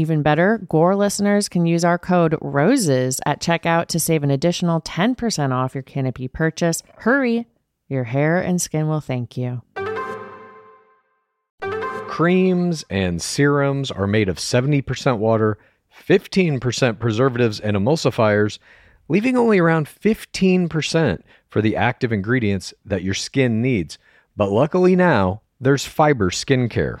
Even better, Gore listeners can use our code ROSES at checkout to save an additional 10% off your Canopy purchase. Hurry! Your hair and skin will thank you. Creams and serums are made of 70% water, 15% preservatives and emulsifiers, leaving only around 15% for the active ingredients that your skin needs. But luckily now, there's fiber skincare.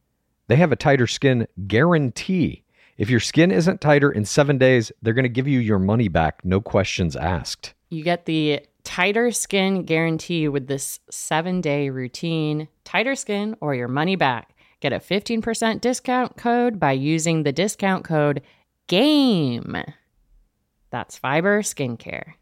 they have a tighter skin guarantee. If your skin isn't tighter in seven days, they're going to give you your money back, no questions asked. You get the tighter skin guarantee with this seven day routine. Tighter skin or your money back. Get a 15% discount code by using the discount code GAME. That's Fiber Skincare.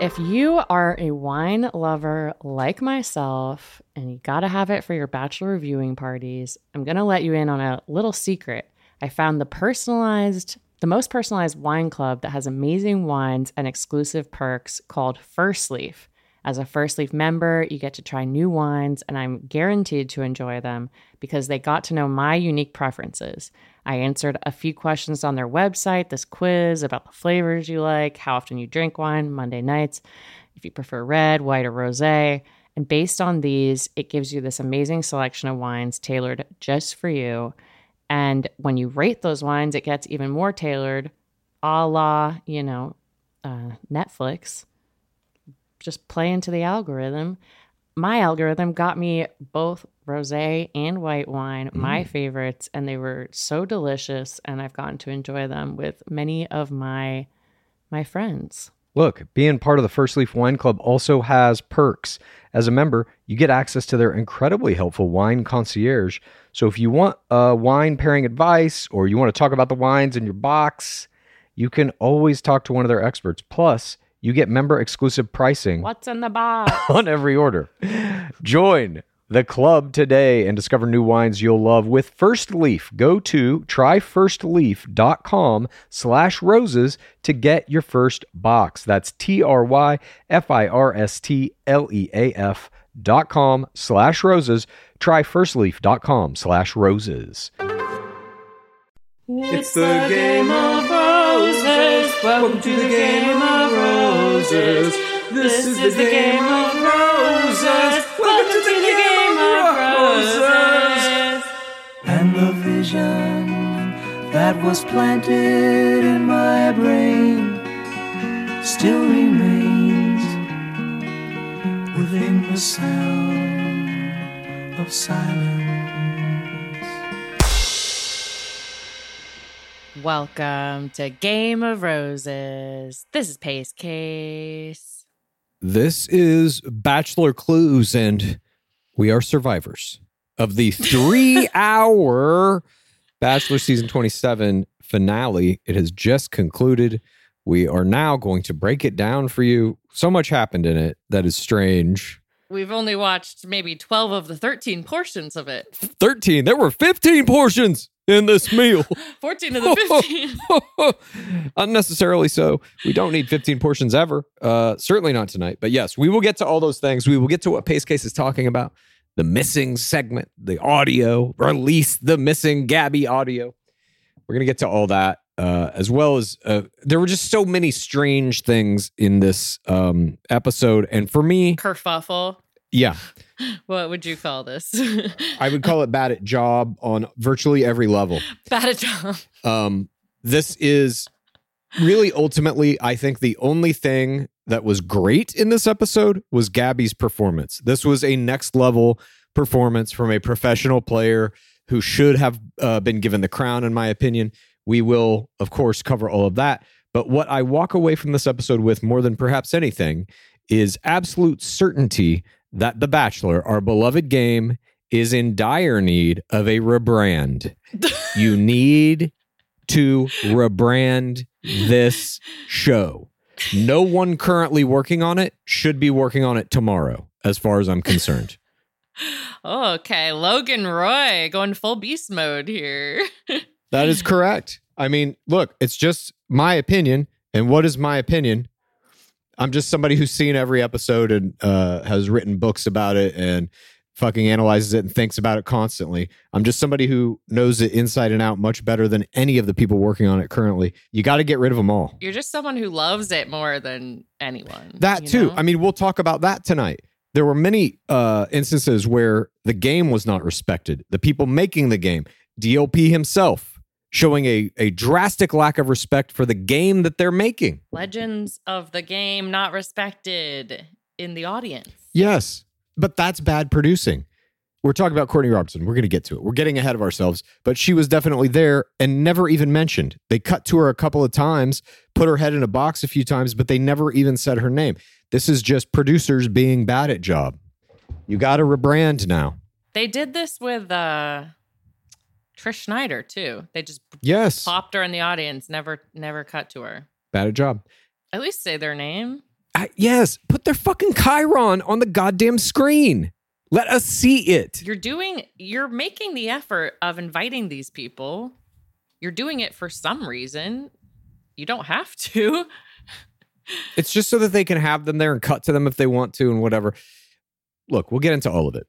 If you are a wine lover like myself and you gotta have it for your bachelor viewing parties, I'm gonna let you in on a little secret. I found the personalized, the most personalized wine club that has amazing wines and exclusive perks called First Leaf. As a First Leaf member, you get to try new wines, and I'm guaranteed to enjoy them because they got to know my unique preferences. I answered a few questions on their website, this quiz about the flavors you like, how often you drink wine, Monday nights, if you prefer red, white, or rose. And based on these, it gives you this amazing selection of wines tailored just for you. And when you rate those wines, it gets even more tailored, a la, you know, uh, Netflix. Just play into the algorithm. My algorithm got me both rosé and white wine, my favorites, and they were so delicious. And I've gotten to enjoy them with many of my my friends. Look, being part of the First Leaf Wine Club also has perks. As a member, you get access to their incredibly helpful wine concierge. So if you want uh, wine pairing advice or you want to talk about the wines in your box, you can always talk to one of their experts. Plus, you get member exclusive pricing What's in the box? on every order. Join the club today and discover new wines you'll love with First Leaf. Go to tryfirstleaf.com slash roses to get your first box. That's T-R-Y-F-I-R-S-T-L-E-A-F dot com slash roses. Tryfirstleaf.com slash roses. It's the game of roses. Welcome to the game of roses. This is the game of roses. Welcome to the game roses. And the vision that was planted in my brain still remains within the sound of silence. Welcome to Game of Roses. This is Pace Case. This is Bachelor Clues, and we are survivors of the three hour Bachelor season 27 finale. It has just concluded. We are now going to break it down for you. So much happened in it that is strange. We've only watched maybe 12 of the 13 portions of it. 13. There were 15 portions in this meal. 14 of the 15. Unnecessarily so. We don't need 15 portions ever. Uh, certainly not tonight. But yes, we will get to all those things. We will get to what Pace Case is talking about the missing segment, the audio, release the missing Gabby audio. We're going to get to all that. Uh, as well as uh, there were just so many strange things in this um, episode. And for me, Kerfuffle. yeah, What would you call this? I would call it bad at job on virtually every level. Bad at job. Um, this is really ultimately, I think, the only thing that was great in this episode was Gabby's performance. This was a next level performance from a professional player who should have uh, been given the crown, in my opinion. We will, of course, cover all of that. But what I walk away from this episode with more than perhaps anything is absolute certainty that The Bachelor, our beloved game, is in dire need of a rebrand. you need to rebrand this show. No one currently working on it should be working on it tomorrow, as far as I'm concerned. Oh, okay. Logan Roy going full beast mode here. That is correct. I mean, look, it's just my opinion. And what is my opinion? I'm just somebody who's seen every episode and uh, has written books about it and fucking analyzes it and thinks about it constantly. I'm just somebody who knows it inside and out much better than any of the people working on it currently. You got to get rid of them all. You're just someone who loves it more than anyone. That too. know? I mean, we'll talk about that tonight. There were many uh, instances where the game was not respected. The people making the game, DLP himself, showing a, a drastic lack of respect for the game that they're making. Legends of the game not respected in the audience. Yes, but that's bad producing. We're talking about Courtney Robertson. We're going to get to it. We're getting ahead of ourselves, but she was definitely there and never even mentioned. They cut to her a couple of times, put her head in a box a few times, but they never even said her name. This is just producers being bad at job. You got to rebrand now. They did this with uh Trish Schneider too. They just Yes, popped her in the audience, never never cut to her. bad at job. At least say their name. I, yes, put their fucking Chiron on the goddamn screen. Let us see it. You're doing you're making the effort of inviting these people. You're doing it for some reason. You don't have to. It's just so that they can have them there and cut to them if they want to and whatever. Look, we'll get into all of it.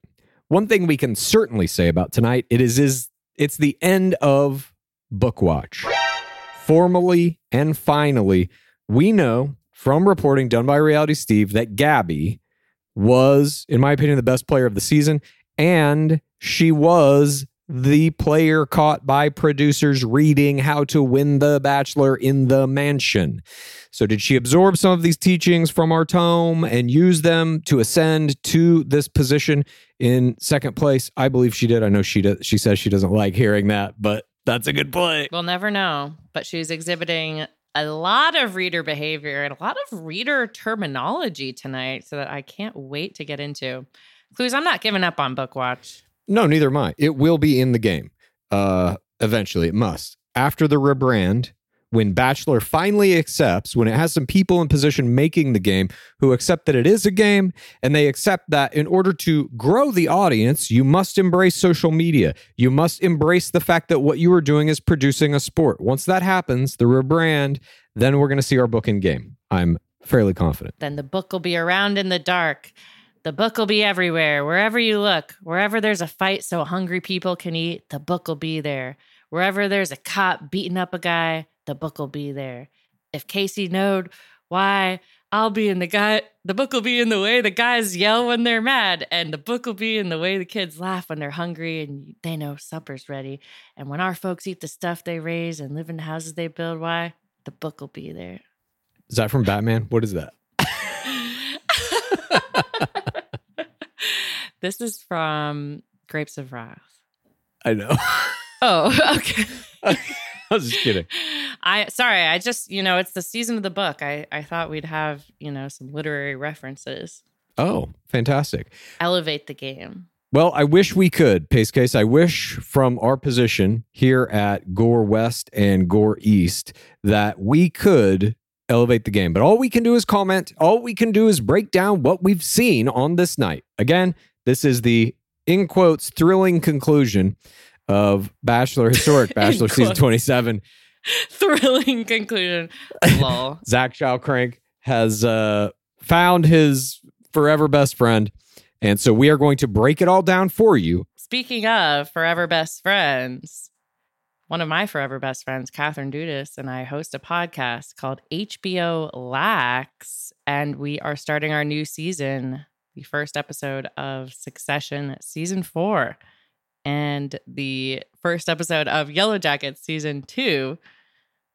One thing we can certainly say about tonight it is is it's the end of Book Watch. Formally and finally, we know from reporting done by Reality Steve that Gabby was, in my opinion, the best player of the season, and she was the player caught by producers reading how to win the Bachelor in the mansion. So, did she absorb some of these teachings from our tome and use them to ascend to this position in second place? I believe she did. I know she does. She says she doesn't like hearing that, but that's a good play. We'll never know. But she's exhibiting a lot of reader behavior and a lot of reader terminology tonight. So that I can't wait to get into. Clues, I'm not giving up on Book Watch. No, neither am I. It will be in the game. Uh, eventually, it must. After the rebrand, when Bachelor finally accepts, when it has some people in position making the game who accept that it is a game, and they accept that in order to grow the audience, you must embrace social media. You must embrace the fact that what you are doing is producing a sport. Once that happens, the rebrand, then we're going to see our book in game. I'm fairly confident. Then the book will be around in the dark. The book will be everywhere, wherever you look. Wherever there's a fight so hungry people can eat, the book will be there. Wherever there's a cop beating up a guy, the book will be there. If Casey knowed why, I'll be in the guy. The book will be in the way the guys yell when they're mad, and the book will be in the way the kids laugh when they're hungry and they know supper's ready. And when our folks eat the stuff they raise and live in the houses they build, why the book will be there. Is that from Batman? What is that? this is from Grapes of Wrath. I know. Oh, okay. I was just kidding. I sorry, I just you know it's the season of the book. I I thought we'd have you know some literary references. Oh, fantastic. Elevate the game. Well, I wish we could, Pace Case. I wish from our position here at Gore West and Gore East that we could elevate the game. But all we can do is comment. All we can do is break down what we've seen on this night. Again, this is the in quotes thrilling conclusion of Bachelor Historic Bachelor season 27. Thrilling conclusion. Lol. Zach Schallcrank has uh, found his forever best friend. And so we are going to break it all down for you. Speaking of forever best friends, one of my forever best friends, Catherine Dudas, and I host a podcast called HBO Lax, and we are starting our new season, the first episode of Succession season four, and the first episode of Yellow Jackets season two.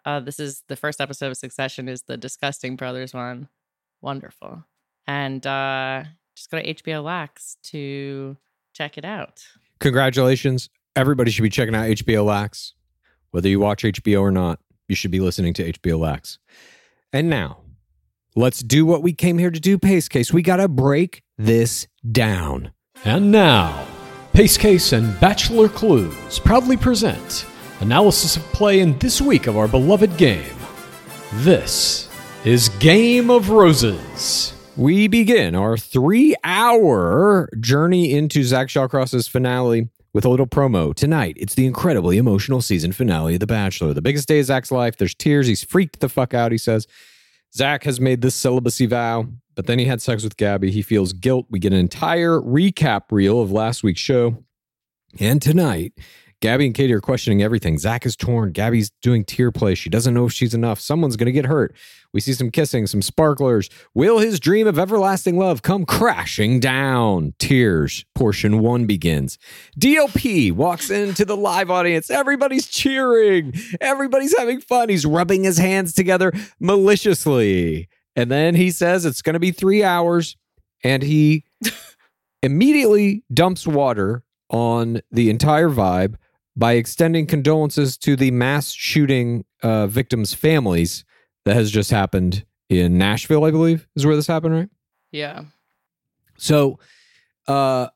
Uh, this is the first episode of Succession is the Disgusting Brothers one. Wonderful. And uh, just go to HBO Lax to check it out. Congratulations. Everybody should be checking out HBO Lax. Whether you watch HBO or not, you should be listening to HBO Lax. And now, let's do what we came here to do, Pace Case. We got to break this down. And now, Pace Case and Bachelor Clues proudly present analysis of play in this week of our beloved game. This is Game of Roses. We begin our three hour journey into Zach Shallcross's finale with a little promo. Tonight, it's the incredibly emotional season finale of The Bachelor. The biggest day of Zach's life. There's tears. He's freaked the fuck out, he says. Zach has made this celibacy vow, but then he had sex with Gabby. He feels guilt. We get an entire recap reel of last week's show. And tonight, Gabby and Katie are questioning everything. Zach is torn. Gabby's doing tear play. She doesn't know if she's enough. Someone's going to get hurt. We see some kissing, some sparklers. Will his dream of everlasting love come crashing down? Tears. Portion one begins. DLP walks into the live audience. Everybody's cheering. Everybody's having fun. He's rubbing his hands together maliciously. And then he says it's going to be three hours. And he immediately dumps water on the entire vibe by extending condolences to the mass shooting uh, victims' families that has just happened in Nashville, I believe, is where this happened, right? Yeah. So uh,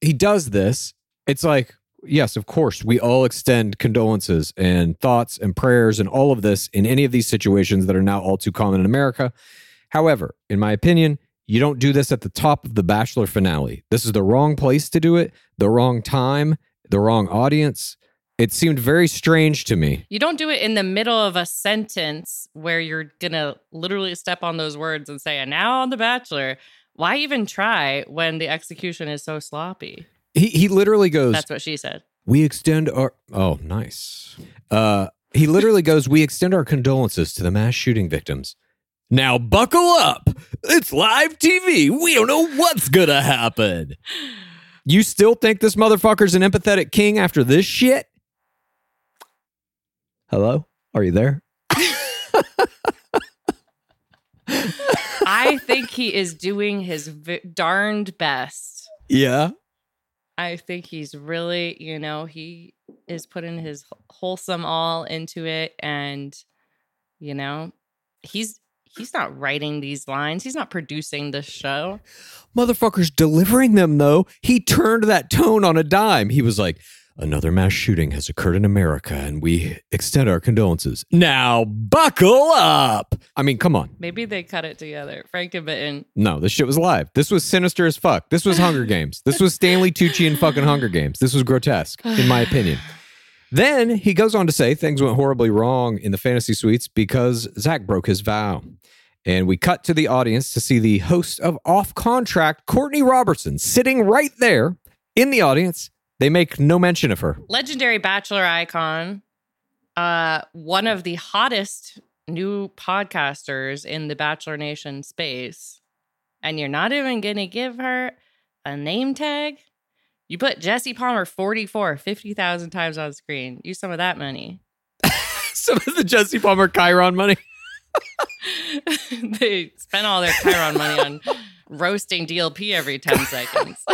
he does this. It's like, yes, of course, we all extend condolences and thoughts and prayers and all of this in any of these situations that are now all too common in America. However, in my opinion, you don't do this at the top of the Bachelor finale. This is the wrong place to do it, the wrong time, the wrong audience. It seemed very strange to me. You don't do it in the middle of a sentence where you're going to literally step on those words and say, and now on The Bachelor. Why even try when the execution is so sloppy? He he literally goes, That's what she said. "We extend our oh nice." Uh, he literally goes, "We extend our condolences to the mass shooting victims." Now buckle up. It's live TV. We don't know what's gonna happen. You still think this motherfucker's an empathetic king after this shit? Hello? Are you there? I think he is doing his v- darned best. Yeah. I think he's really, you know, he is putting his wholesome all into it and you know, he's he's not writing these lines. He's not producing this show. Motherfucker's delivering them though. He turned that tone on a dime. He was like, Another mass shooting has occurred in America and we extend our condolences. Now buckle up. I mean, come on. Maybe they cut it together. Frankenbitten. No, this shit was live. This was sinister as fuck. This was Hunger Games. This was Stanley Tucci and fucking Hunger Games. This was grotesque, in my opinion. Then he goes on to say things went horribly wrong in the fantasy suites because Zach broke his vow. And we cut to the audience to see the host of Off Contract, Courtney Robertson, sitting right there in the audience. They make no mention of her. Legendary Bachelor icon. Uh, one of the hottest new podcasters in the Bachelor Nation space. And you're not even gonna give her a name tag? You put Jesse Palmer 44 50,000 times on screen. Use some of that money. Some of the Jesse Palmer Chiron money. they spent all their Chiron money on roasting DLP every 10 seconds.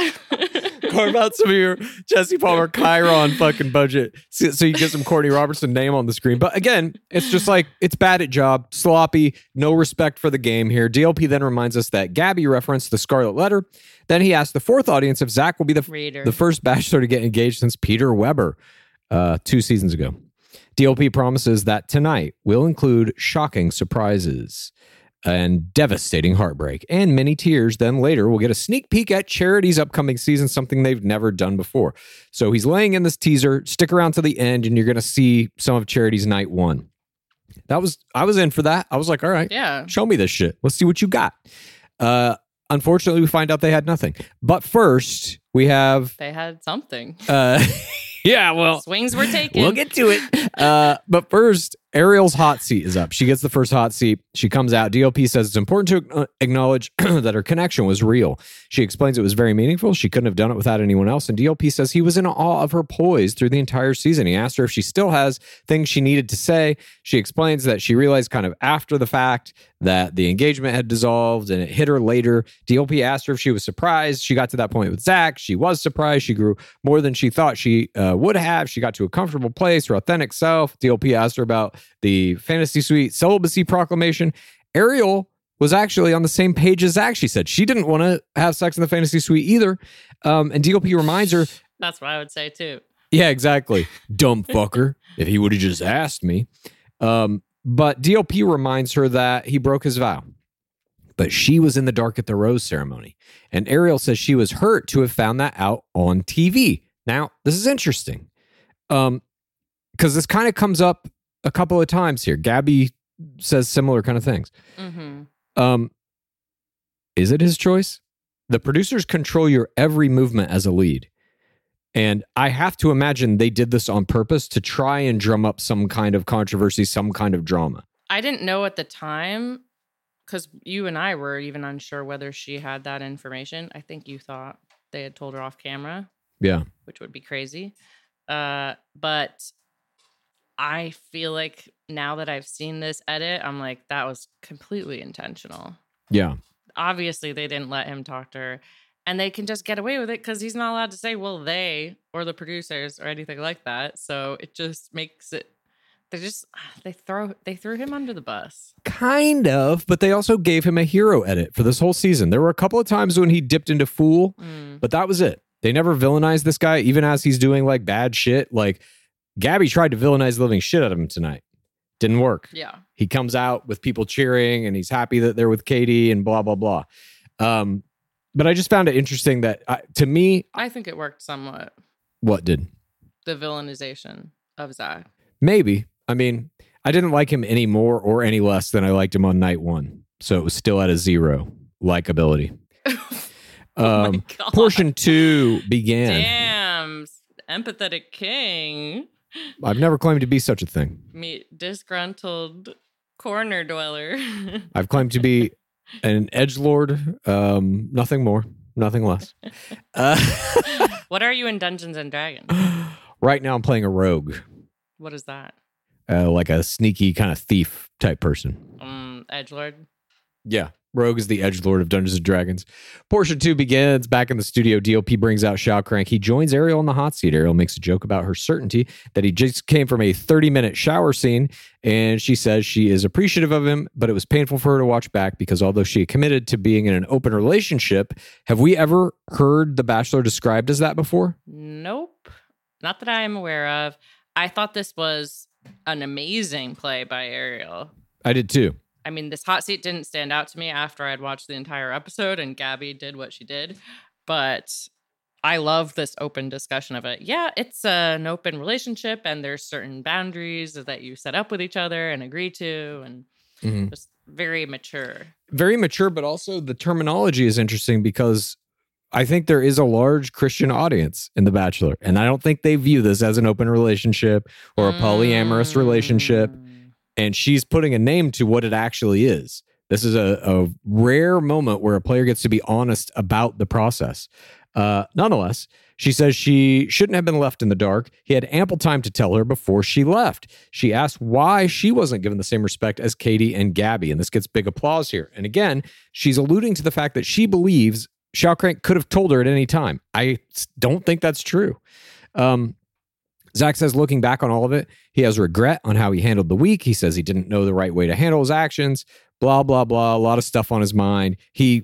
Carve out some of your Jesse Palmer Chiron fucking budget so, so you get some Courtney Robertson name on the screen. But again, it's just like it's bad at job, sloppy, no respect for the game here. DLP then reminds us that Gabby referenced the Scarlet Letter. Then he asked the fourth audience if Zach will be the Reader. the first bachelor to get engaged since Peter Weber uh, two seasons ago. DLP promises that tonight will include shocking surprises and devastating heartbreak and many tears. Then later, we'll get a sneak peek at Charity's upcoming season, something they've never done before. So he's laying in this teaser. Stick around to the end, and you're going to see some of Charity's night one. That was I was in for that. I was like, all right, yeah. show me this shit. Let's see what you got. Uh, unfortunately, we find out they had nothing. But first, we have They had something. uh, yeah, well, Swings were taken. We'll get to it. Uh, but first, Ariel's hot seat is up. She gets the first hot seat. She comes out. DLP says it's important to acknowledge that her connection was real. She explains it was very meaningful. She couldn't have done it without anyone else. And DLP says he was in awe of her poise through the entire season. He asked her if she still has things she needed to say. She explains that she realized kind of after the fact that the engagement had dissolved and it hit her later. DLP asked her if she was surprised. She got to that point with Zach. She was surprised. She grew more than she thought she uh, would have. She got to a comfortable place, her authentic self. DLP asked her about the fantasy suite celibacy proclamation. Ariel was actually on the same page as Zach. She said she didn't want to have sex in the fantasy suite either. Um, and DLP reminds her, That's what I would say too. yeah, exactly. Dumb fucker. if he would have just asked me. Um, but DLP reminds her that he broke his vow. But she was in the dark at the rose ceremony. And Ariel says she was hurt to have found that out on TV. Now, this is interesting. Um, because this kind of comes up a couple of times here. Gabby says similar kind of things. hmm Um, is it his choice? The producers control your every movement as a lead. And I have to imagine they did this on purpose to try and drum up some kind of controversy, some kind of drama. I didn't know at the time because you and I were even unsure whether she had that information. I think you thought they had told her off camera, Yeah. which would be crazy. Uh, but I feel like now that I've seen this edit, I'm like, that was completely intentional. Yeah. Obviously, they didn't let him talk to her. And they can just get away with it because he's not allowed to say, well, they or the producers or anything like that. So it just makes it they just they throw they threw him under the bus. Kind of, but they also gave him a hero edit for this whole season. There were a couple of times when he dipped into fool, Mm. but that was it. They never villainized this guy, even as he's doing like bad shit. Like Gabby tried to villainize the living shit out of him tonight. Didn't work. Yeah. he comes out with people cheering and he's happy that they're with Katie and blah blah blah. Um, but I just found it interesting that uh, to me, I think it worked somewhat. what did The villainization of Zach. maybe I mean I didn't like him any more or any less than I liked him on night one, so it was still at a zero likability. oh Um, portion two began. Damn. Empathetic king. I've never claimed to be such a thing. Meet disgruntled corner dweller. I've claimed to be an edge lord. Um, nothing more, nothing less. Uh, what are you in Dungeons and Dragons? right now, I'm playing a rogue. What is that? uh, like a sneaky kind of thief type person. Um, Edgelord. Yeah. Rogue is the edge lord of Dungeons and Dragons. Portion two begins back in the studio. DLP brings out Shao Crank. He joins Ariel in the hot seat. Ariel makes a joke about her certainty that he just came from a 30 minute shower scene. And she says she is appreciative of him, but it was painful for her to watch back because although she committed to being in an open relationship, have we ever heard The Bachelor described as that before? Nope. Not that I am aware of. I thought this was an amazing play by Ariel. I did too. I mean, this hot seat didn't stand out to me after I'd watched the entire episode and Gabby did what she did. But I love this open discussion of it. Yeah, it's an open relationship and there's certain boundaries that you set up with each other and agree to and Mhm. just very mature. very mature, but also the terminology is interesting because I think there is a large Christian audience in The Bachelor. And I don't think they view this as an open relationship or a polyamorous relationship. And she's putting a name to what it actually is. This is a, a rare moment where a player gets to be honest about the process. Uh, nonetheless, she says she shouldn't have been left in the dark. He had ample time to tell her before she left. She asked why she wasn't given the same respect as Katie and Gabby. And this gets big applause here. And again, she's alluding to the fact that she believes Shawcrank could have told her at any time. I don't think that's true. Um, Zach says, looking back on all of it, he has regret on how he handled the week. He says he didn't know the right way to handle his actions, blah, blah, blah. A lot of stuff on his mind. He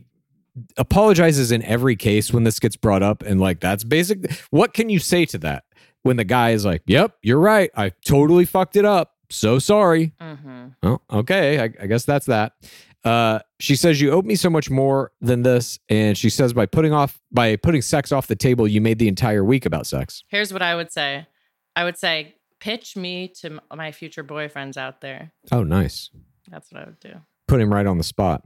apologizes in every case when this gets brought up. And like, that's basic. What can you say to that when the guy is like, yep, you're right. I totally fucked it up. So sorry. Mm-hmm. Oh, okay. I, I guess that's that. Uh, she says you owe me so much more than this, and she says by putting off by putting sex off the table, you made the entire week about sex. Here's what I would say. I would say, pitch me to my future boyfriends out there. Oh, nice. That's what I would do. Put him right on the spot.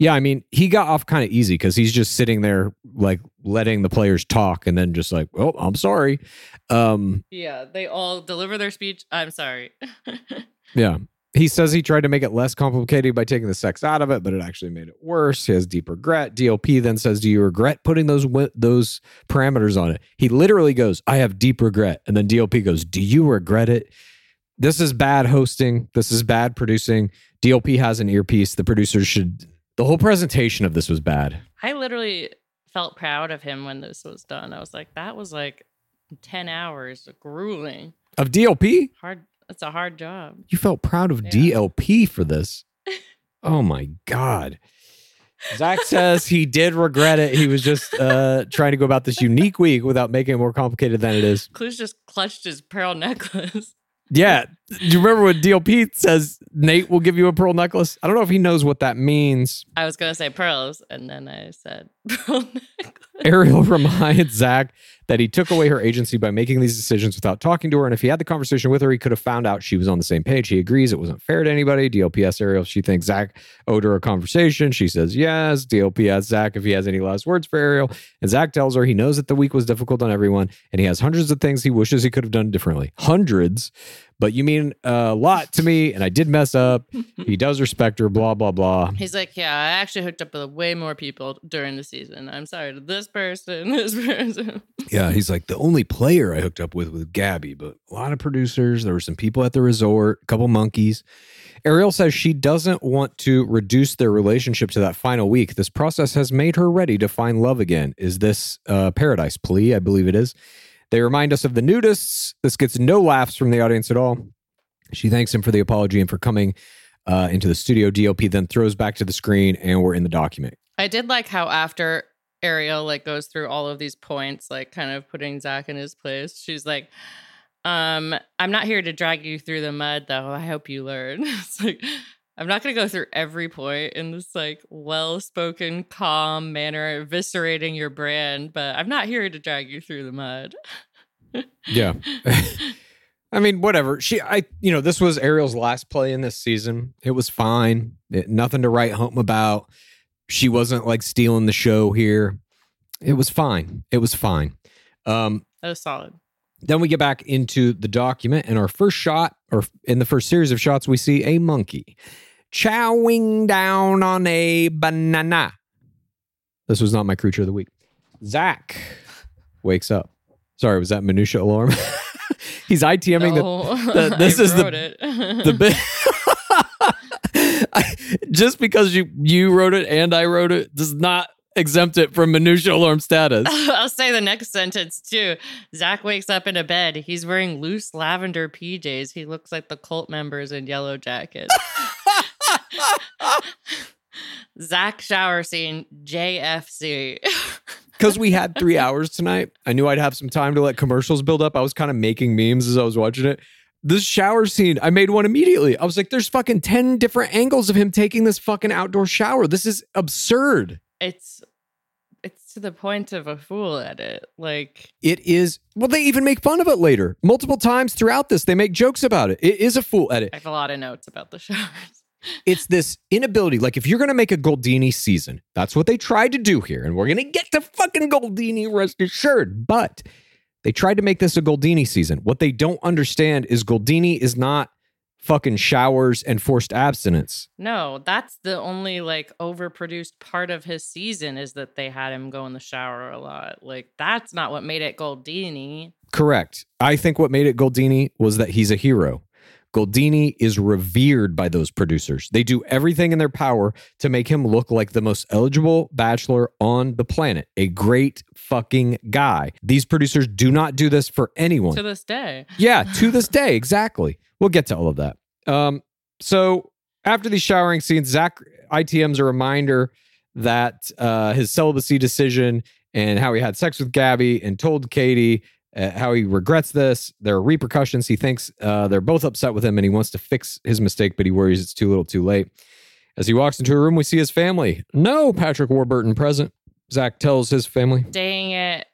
Yeah, I mean, he got off kind of easy because he's just sitting there like letting the players talk, and then just like, oh, I'm sorry. Um, Yeah, they all deliver their speech. I'm sorry. Yeah. He says he tried to make it less complicated by taking the sex out of it, but it actually made it worse. He has deep regret. DLP then says, "Do you regret putting those those parameters on it?" He literally goes, "I have deep regret," and then DLP goes, "Do you regret it?" This is bad hosting. This is bad producing. DLP has an earpiece. The producers should. The whole presentation of this was bad. I literally felt proud of him when this was done. I was like, that was like 10 hours, grueling. Of DLP, Hard. It's a hard job. you felt proud of Yeah. DLP for this. Oh my god. Zach says he did regret it. He was just uh, trying to go about this unique week without making it more complicated than it is. Clues just clutched his pearl necklace. Yeah. Do you remember when DLP says Nate will give you a pearl necklace? I don't know if he knows what that means. I was going to say pearls, and then I said pearl necklace. Ariel reminds Zach that he took away her agency by making these decisions without talking to her. And if he had the conversation with her, he could have found out she was on the same page. He agrees it wasn't fair to anybody. DLP asks Ariel if she thinks Zach owed her a conversation. She says yes. DLP asks Zach if he has any last words for Ariel. And Zach tells her he knows that the week was difficult on everyone and he has hundreds of things he wishes he could have done differently. Hundreds. But you mean a lot to me, and I did mess up. He does respect her, blah, blah, blah. He's like, yeah, I actually hooked up with way more people during the season. I'm sorry to this person, this person. Yeah, he's like the only player I hooked up with was Gabby, but a lot of producers. There were some people at the resort, a couple monkeys. Ariel says she doesn't want to reduce their relationship to that final week. This process has made her ready to find love again. Is this uh, paradise plea? I believe it is. They remind us of the nudists. This gets no laughs from the audience at all. She thanks him for the apology and for coming uh, into the studio. DLP then throws back to the screen, and we're in the document. I did like how after Ariel like goes through all of these points, like kind of putting Zach in his place, she's like, um, I'm not here to drag you through the mud though. I hope you learn. it's like I'm not gonna go through every point in this like well-spoken, calm manner, eviscerating your brand, but I'm not here to drag you through the mud. Yeah. I mean, whatever. She, I, you know, this was Ariel's last play in this season. It was fine. It- nothing to write home about. She wasn't like stealing the show here. It was fine. It was fine. Um, That was solid. Then we get back into the document, and our first shot, or in the first series of shots, we see a monkey chowing down on a banana. This was not my creature of the week. Zach wakes up. Sorry, was that minutia alarm? He's ITMing the No, the- this I is the- it. the bit. I, just because you you wrote it and I wrote it does not exempt it from minutia alarm status. I'll say the next sentence too. Zach wakes up in a bed. He's wearing loose lavender PJs. He looks like the cult members in yellow jackets. Zach shower scene JFC. Because we had three hours tonight, I knew I'd have some time to let commercials build up. I was kind of making memes as I was watching it. This shower scene, I made one immediately. I was like, there's fucking 10 different angles of him taking this fucking outdoor shower. This is absurd. It's it's to the point of a fool edit. Like It is, well, they even make fun of it later. Multiple times throughout this, they make jokes about it. It is a fool edit. I have a lot of notes about the showers. it's this inability. Like, if you're going to make a Goldini season, that's what they tried to do here. And we're going to get to fucking Goldini, rest assured. But they tried to make this a Goldini season. What they don't understand is Goldini is not fucking showers and forced abstinence. No, that's the only like overproduced part of his season is that they had him go in the shower a lot. Like that's not what made it Goldini. Correct. I think what made it Goldini was that he's a hero. Goldini is revered by those producers. They do everything in their power to make him look like the most eligible bachelor on the planet. A great fucking guy. These producers do not do this for anyone. To this day. Yeah, to this day, exactly. We'll get to all of that. Um, so after these showering scenes, Zach ITM's a reminder that uh, his celibacy decision and how he had sex with Gabby and told Katie uh, how he regrets this. There are repercussions. He thinks uh, they're both upset with him and he wants to fix his mistake, but he worries it's too little, too late. As he walks into a room, we see his family. No Patrick Warburton present. Zach tells his family. Dang it.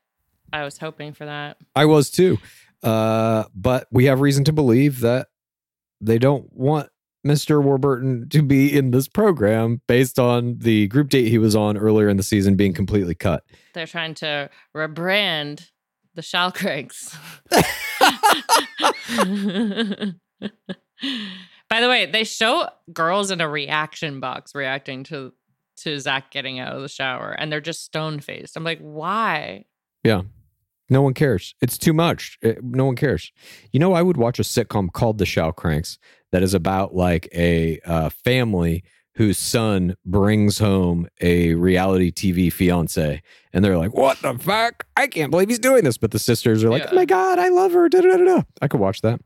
I was hoping for that. I was too. Uh, but we have reason to believe that they don't want Mr. Warburton to be in this program based on the group date he was on earlier in the season being completely cut. They're trying to rebrand the Shalcranks. By the way, they show girls in a reaction box reacting to to Zach getting out of the shower, and they're just stone faced. I'm like, why? Yeah. No one cares. It's too much. It- no one cares. You know, I would watch a sitcom called The Shao Cranks that is about like a uh, family whose son brings home a reality TV fiance. And they're like, what the fuck? I can't believe he's doing this. But the sisters are like, Yeah. oh my God, I love her. Da, da, da. I could watch that.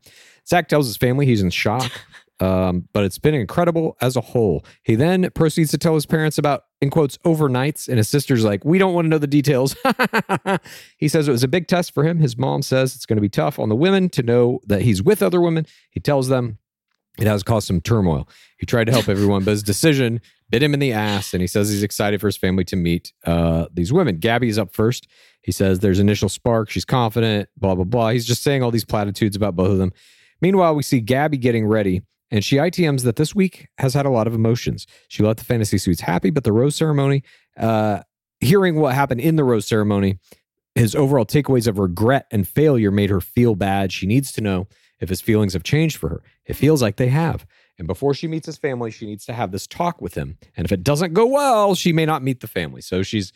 Zach tells his family he's in shock. Um, but it's been incredible as a whole. He then proceeds to tell his parents about, in quotes, overnights, and his sister's like, We don't want to know the details. he says it was a big test for him. His mom says it's going to be tough on the women to know that he's with other women. He tells them it has caused some turmoil. He tried to help everyone, but his decision bit him in the ass, and he says he's excited for his family to meet uh, these women. Gabby's up first. He says there's initial spark. She's confident, blah, blah, blah. He's just saying all these platitudes about both of them. Meanwhile, we see Gabby getting ready, and she ITMs that this week has had a lot of emotions. She left the fantasy suites happy, but the rose ceremony, uh, hearing what happened in the rose ceremony, his overall takeaways of regret and failure made her feel bad. She needs to know if his feelings have changed for her. It feels like they have. And before she meets his family, she needs to have this talk with him. And if it doesn't go well, she may not meet the family. So she's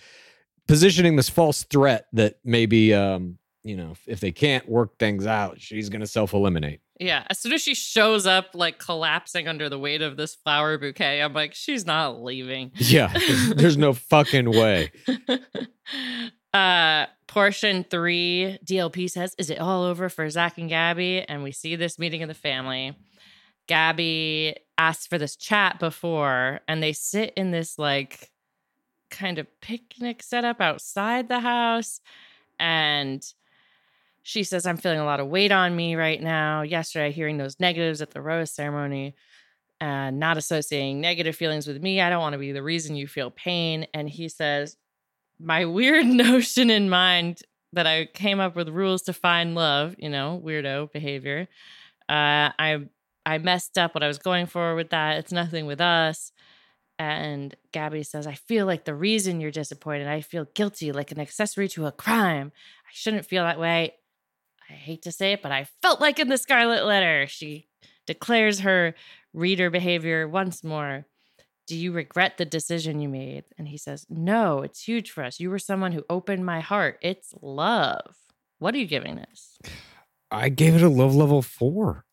positioning this false threat that maybe, um, you know, if they can't work things out, she's going to self eliminate. Yeah. As soon as she shows up, like collapsing under the weight of this flower bouquet, I'm like, she's not leaving. Yeah, there's no fucking way. uh portion three dlp says is it all over for zach and gabby? And we see this meeting of the family. Gabby asks for this chat before and they sit in this like kind of picnic setup outside the house. And she says i'm feeling a lot of weight on me right now. Yesterday hearing those negatives at the rose ceremony and not associating negative feelings with me i don't want to be the reason you feel pain. And he says my weird notion in mind that I came up with rules to find love, you know, weirdo behavior. Uh, I I messed up what I was going for with that. It's nothing with us. And Gabby says, I feel like the reason you're disappointed, I feel guilty, like an accessory to a crime. I shouldn't feel that way. I hate to say it, but I felt like in the Scarlet Letter. She declares her reader behavior once more. Do you regret the decision you made? And he says, No, it's huge for us. You were someone who opened my heart. It's love. What are you giving this? I gave it a love level four.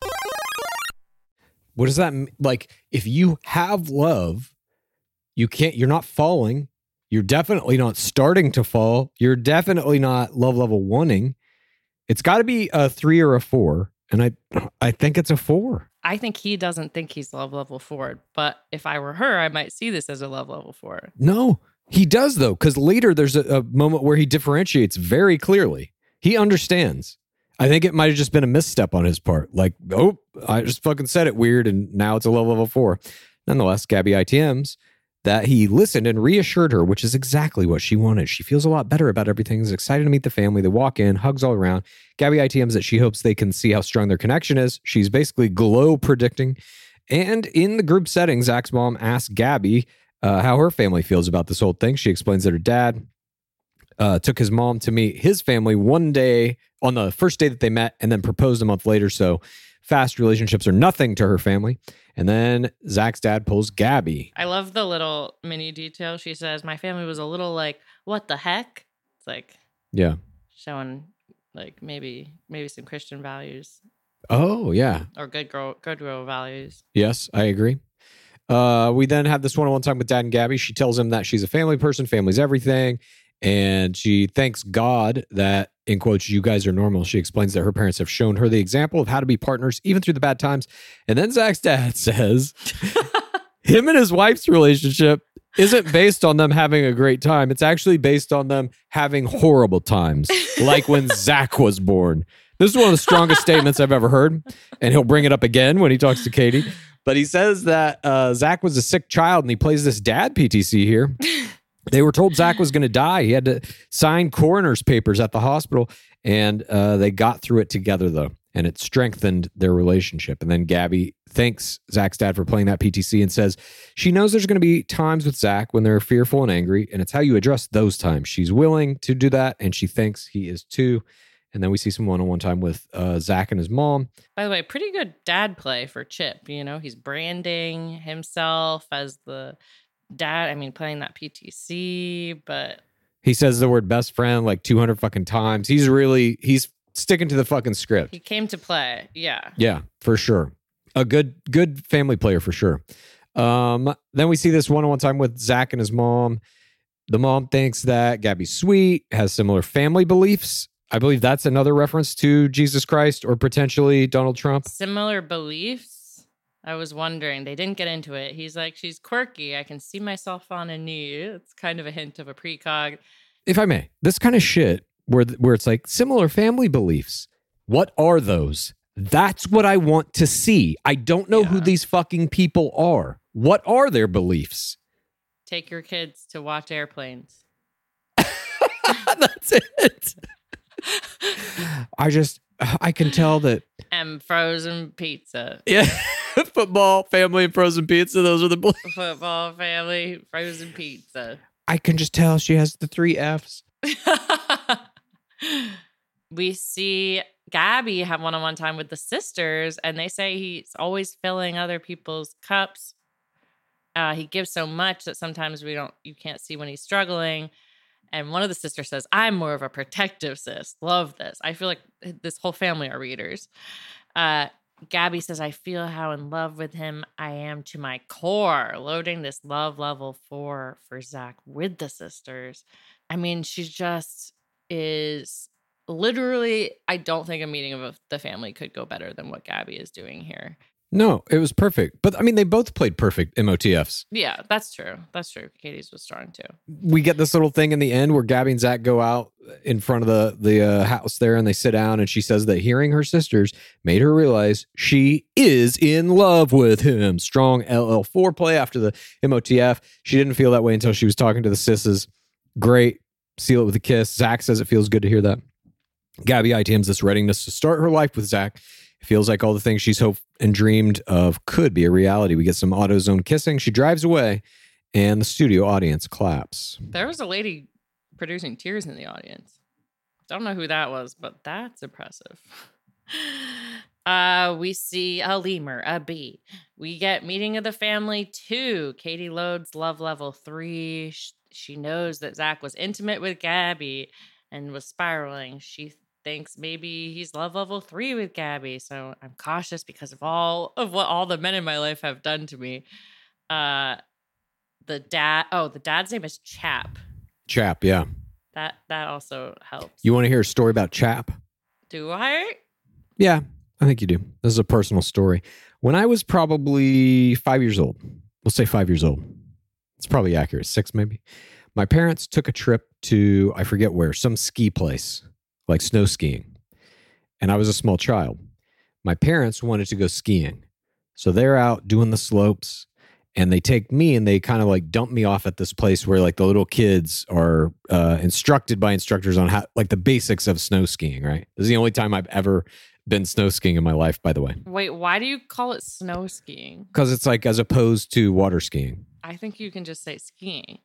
What does that mean? Like, if you have love, you can't, you're not falling. You're definitely not starting to fall. You're definitely not love level wanting. It's got to be a three or a four. And I, I think it's a four. I think he doesn't think he's love level four, but if I were her, I might see this as a love level four. No, he does though, because later there's a, a moment where he differentiates very clearly. He understands. I think it might have just been a misstep on his part. Like, oh, I just fucking said it weird, and now it's a low level four. Nonetheless, Gabby ITMs that he listened and reassured her, which is exactly what she wanted. She feels a lot better about everything. Is excited to meet the family. They walk in, hugs all around. Gabby ITMs that she hopes they can see how strong their connection is. She's basically glow predicting. And in the group setting, Zach's mom asks Gabby uh, how her family feels about this whole thing. She explains that her dad uh, took his mom to meet his family one day on the first day that they met and then proposed a month later. So fast relationships are nothing to her family. And then Zach's dad pulls Gabby. I love the little mini detail. She says, My family was a little like, What the heck? It's like Yeah. showing like maybe maybe some Christian values. Oh, yeah. or good girl good girl values. Yes, I agree. Uh, we then have this one on one time with Dad and Gabby. She tells him that she's a family person, family's everything. And she thanks God that, in quotes, you guys are normal. She explains that her parents have shown her the example of how to be partners, even through the bad times. And then Zach's dad says, him and his wife's relationship isn't based on them having a great time. It's actually based on them having horrible times, like when Zach was born. This is one of the strongest statements I've ever heard. And he'll bring it up again when he talks to Katie. But he says that uh, Zach was a sick child and he plays this dad PTC here. They were told Zach was going to die. He had to sign coroner's papers at the hospital, and uh, they got through it together, though, and it strengthened their relationship. And then Gabby thanks Zach's dad for playing that PTC and says she knows there's going to be times with Zach when they're fearful and angry, and it's how you address those times. She's willing to do that, and she thinks he is too. And then we see some one on one time with uh, Zach and his mom. By the way, pretty good dad play for Chip. You know, he's branding himself as the dad. I mean, playing that PTC, but He says the word best friend like 200 fucking times. He's really, he's sticking to the fucking script. he came to play. Yeah. Yeah, for sure. A good good family player for sure. Um, then we see this one-on-one time with Zach and his mom. The mom thinks that Gabby's sweet, has similar family beliefs. I believe that's another reference to Jesus Christ or potentially Donald Trump. Similar beliefs. I was wondering. They didn't get into it. He's like, she's quirky. I can see myself on a knee. It's kind of a hint of a precog. If I may, this kind of shit where where it's like similar family beliefs. What are those? That's what I want to see. I don't know who these fucking people are. What are their beliefs? Take your kids to watch airplanes. That's it. I just I can tell that And frozen pizza. yeah, football, family, and frozen pizza. Those are the. bl- Football family, frozen pizza. I can just tell she has the three Fs. we see Gabby have one on one time with the sisters, and they say he's always filling other people's cups. Uh, he gives so much that sometimes we don't, you can't see when he's struggling. And one of the sisters says, I'm more of a protective sis. Love this. I feel like this whole family are readers. Uh, Gabby says, I feel how in love with him I am to my core, loading this love level four for Zach with the sisters. I mean, she just is literally, I don't think a meeting of the family could go better than what Gabby is doing here. No, it was perfect. But I mean, they both played perfect MOTFs. Yeah, that's true. That's true. Katie's was strong too. We get this little thing in the end where Gabby and Zach go out in front of the the uh, house there, and they sit down, and she says that hearing her sisters made her realize she is in love with him. Strong LL4 play after the MOTF. She didn't feel that way until she was talking to the sisses. Great. Seal it with a kiss. Zach says it feels good to hear that. Gabby ITMs this readiness to start her life with Zach. It feels like all the things she's hoped and dreamed of could be a reality. We get some AutoZone kissing. She drives away, and the studio audience claps. There was a lady producing tears in the audience. I Don't know who that was, but that's impressive. Uh, we see a lemur, a bee. We get meeting of the family two. Katie loads love level three. She knows that Zach was intimate with Gabby and was spiraling. She thinks maybe he's love level three with Gabby. So I'm cautious because of all of what all the men in my life have done to me. Uh, the dad. Oh, the dad's name is Chap. Chap, yeah. That that also helps. You want to hear a story about Chap? Do I? Yeah, I think you do. This is a personal story. When I was probably five years old, we'll say five years old. It's probably accurate, six maybe. My parents took a trip to, I forget where, some ski place, like snow skiing. And I was a small child. My parents wanted to go skiing. So they're out doing the slopes and they take me and they kind of like dump me off at this place where like the little kids are uh, instructed by instructors on how, like the basics of snow skiing, right? This is the only time I've ever been snow skiing in my life, by the way, Wait, why do you call it snow skiing? because it's like as opposed to water skiing. I think you can just say skiing.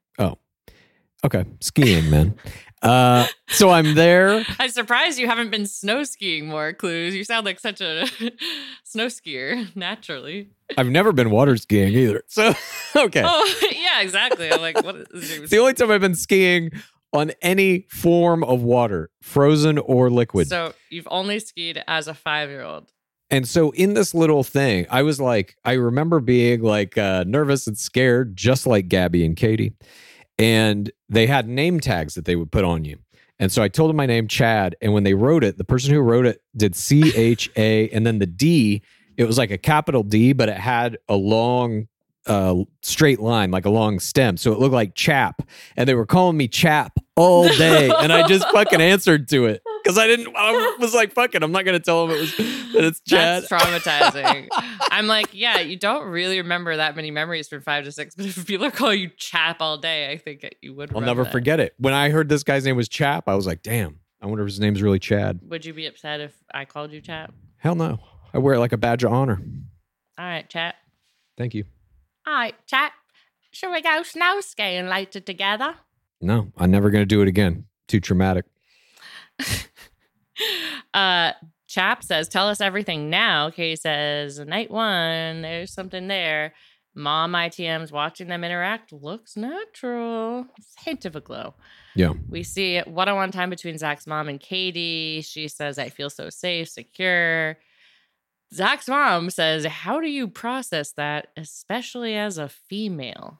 Okay, skiing, man. Uh, so I'm there. I'm surprised you haven't been snow skiing more, Clues. You sound like such a snow skier naturally. I've never been water skiing either. So, okay. Oh, yeah, exactly. I'm like, what is the only time I've been skiing on any form of water, frozen or liquid. So you've only skied as a five year old. And so in this little thing, I was like, I remember being like uh, nervous and scared, just like Gabby and Katie. And they had name tags that they would put on you. And so I told them my name, Chad. And when they wrote it, the person who wrote it did C H A and then the D, it was like a capital D, but it had a long uh straight line like a long stem. So it looked like chap. And they were calling me chap all day. And i just fucking answered to it. Because i didn't i was like fucking i'm not gonna tell them it was that it's chad. That's traumatizing. I'm like, yeah, you don't really remember that many memories from five to six, but if people call you chap all day, I think you would. i'll never that. forget it. When i heard this guy's name was chap i was like damn. I wonder if his name's really chad. Would you be upset if I called you chap? hell no. I wear it like a badge of honor. All right, chap. thank you All right, chap. Shall we go snow skiing later together? no i'm never gonna do it again. Too traumatic. Uh chap says tell us everything now. Katie says night one there's something there. Mom itm's watching them interact looks natural. It's a hint of a glow. Yeah. we see one-on-one time between zach's mom and katie. She says i feel so safe secure zach's mom says how do you process that especially as a female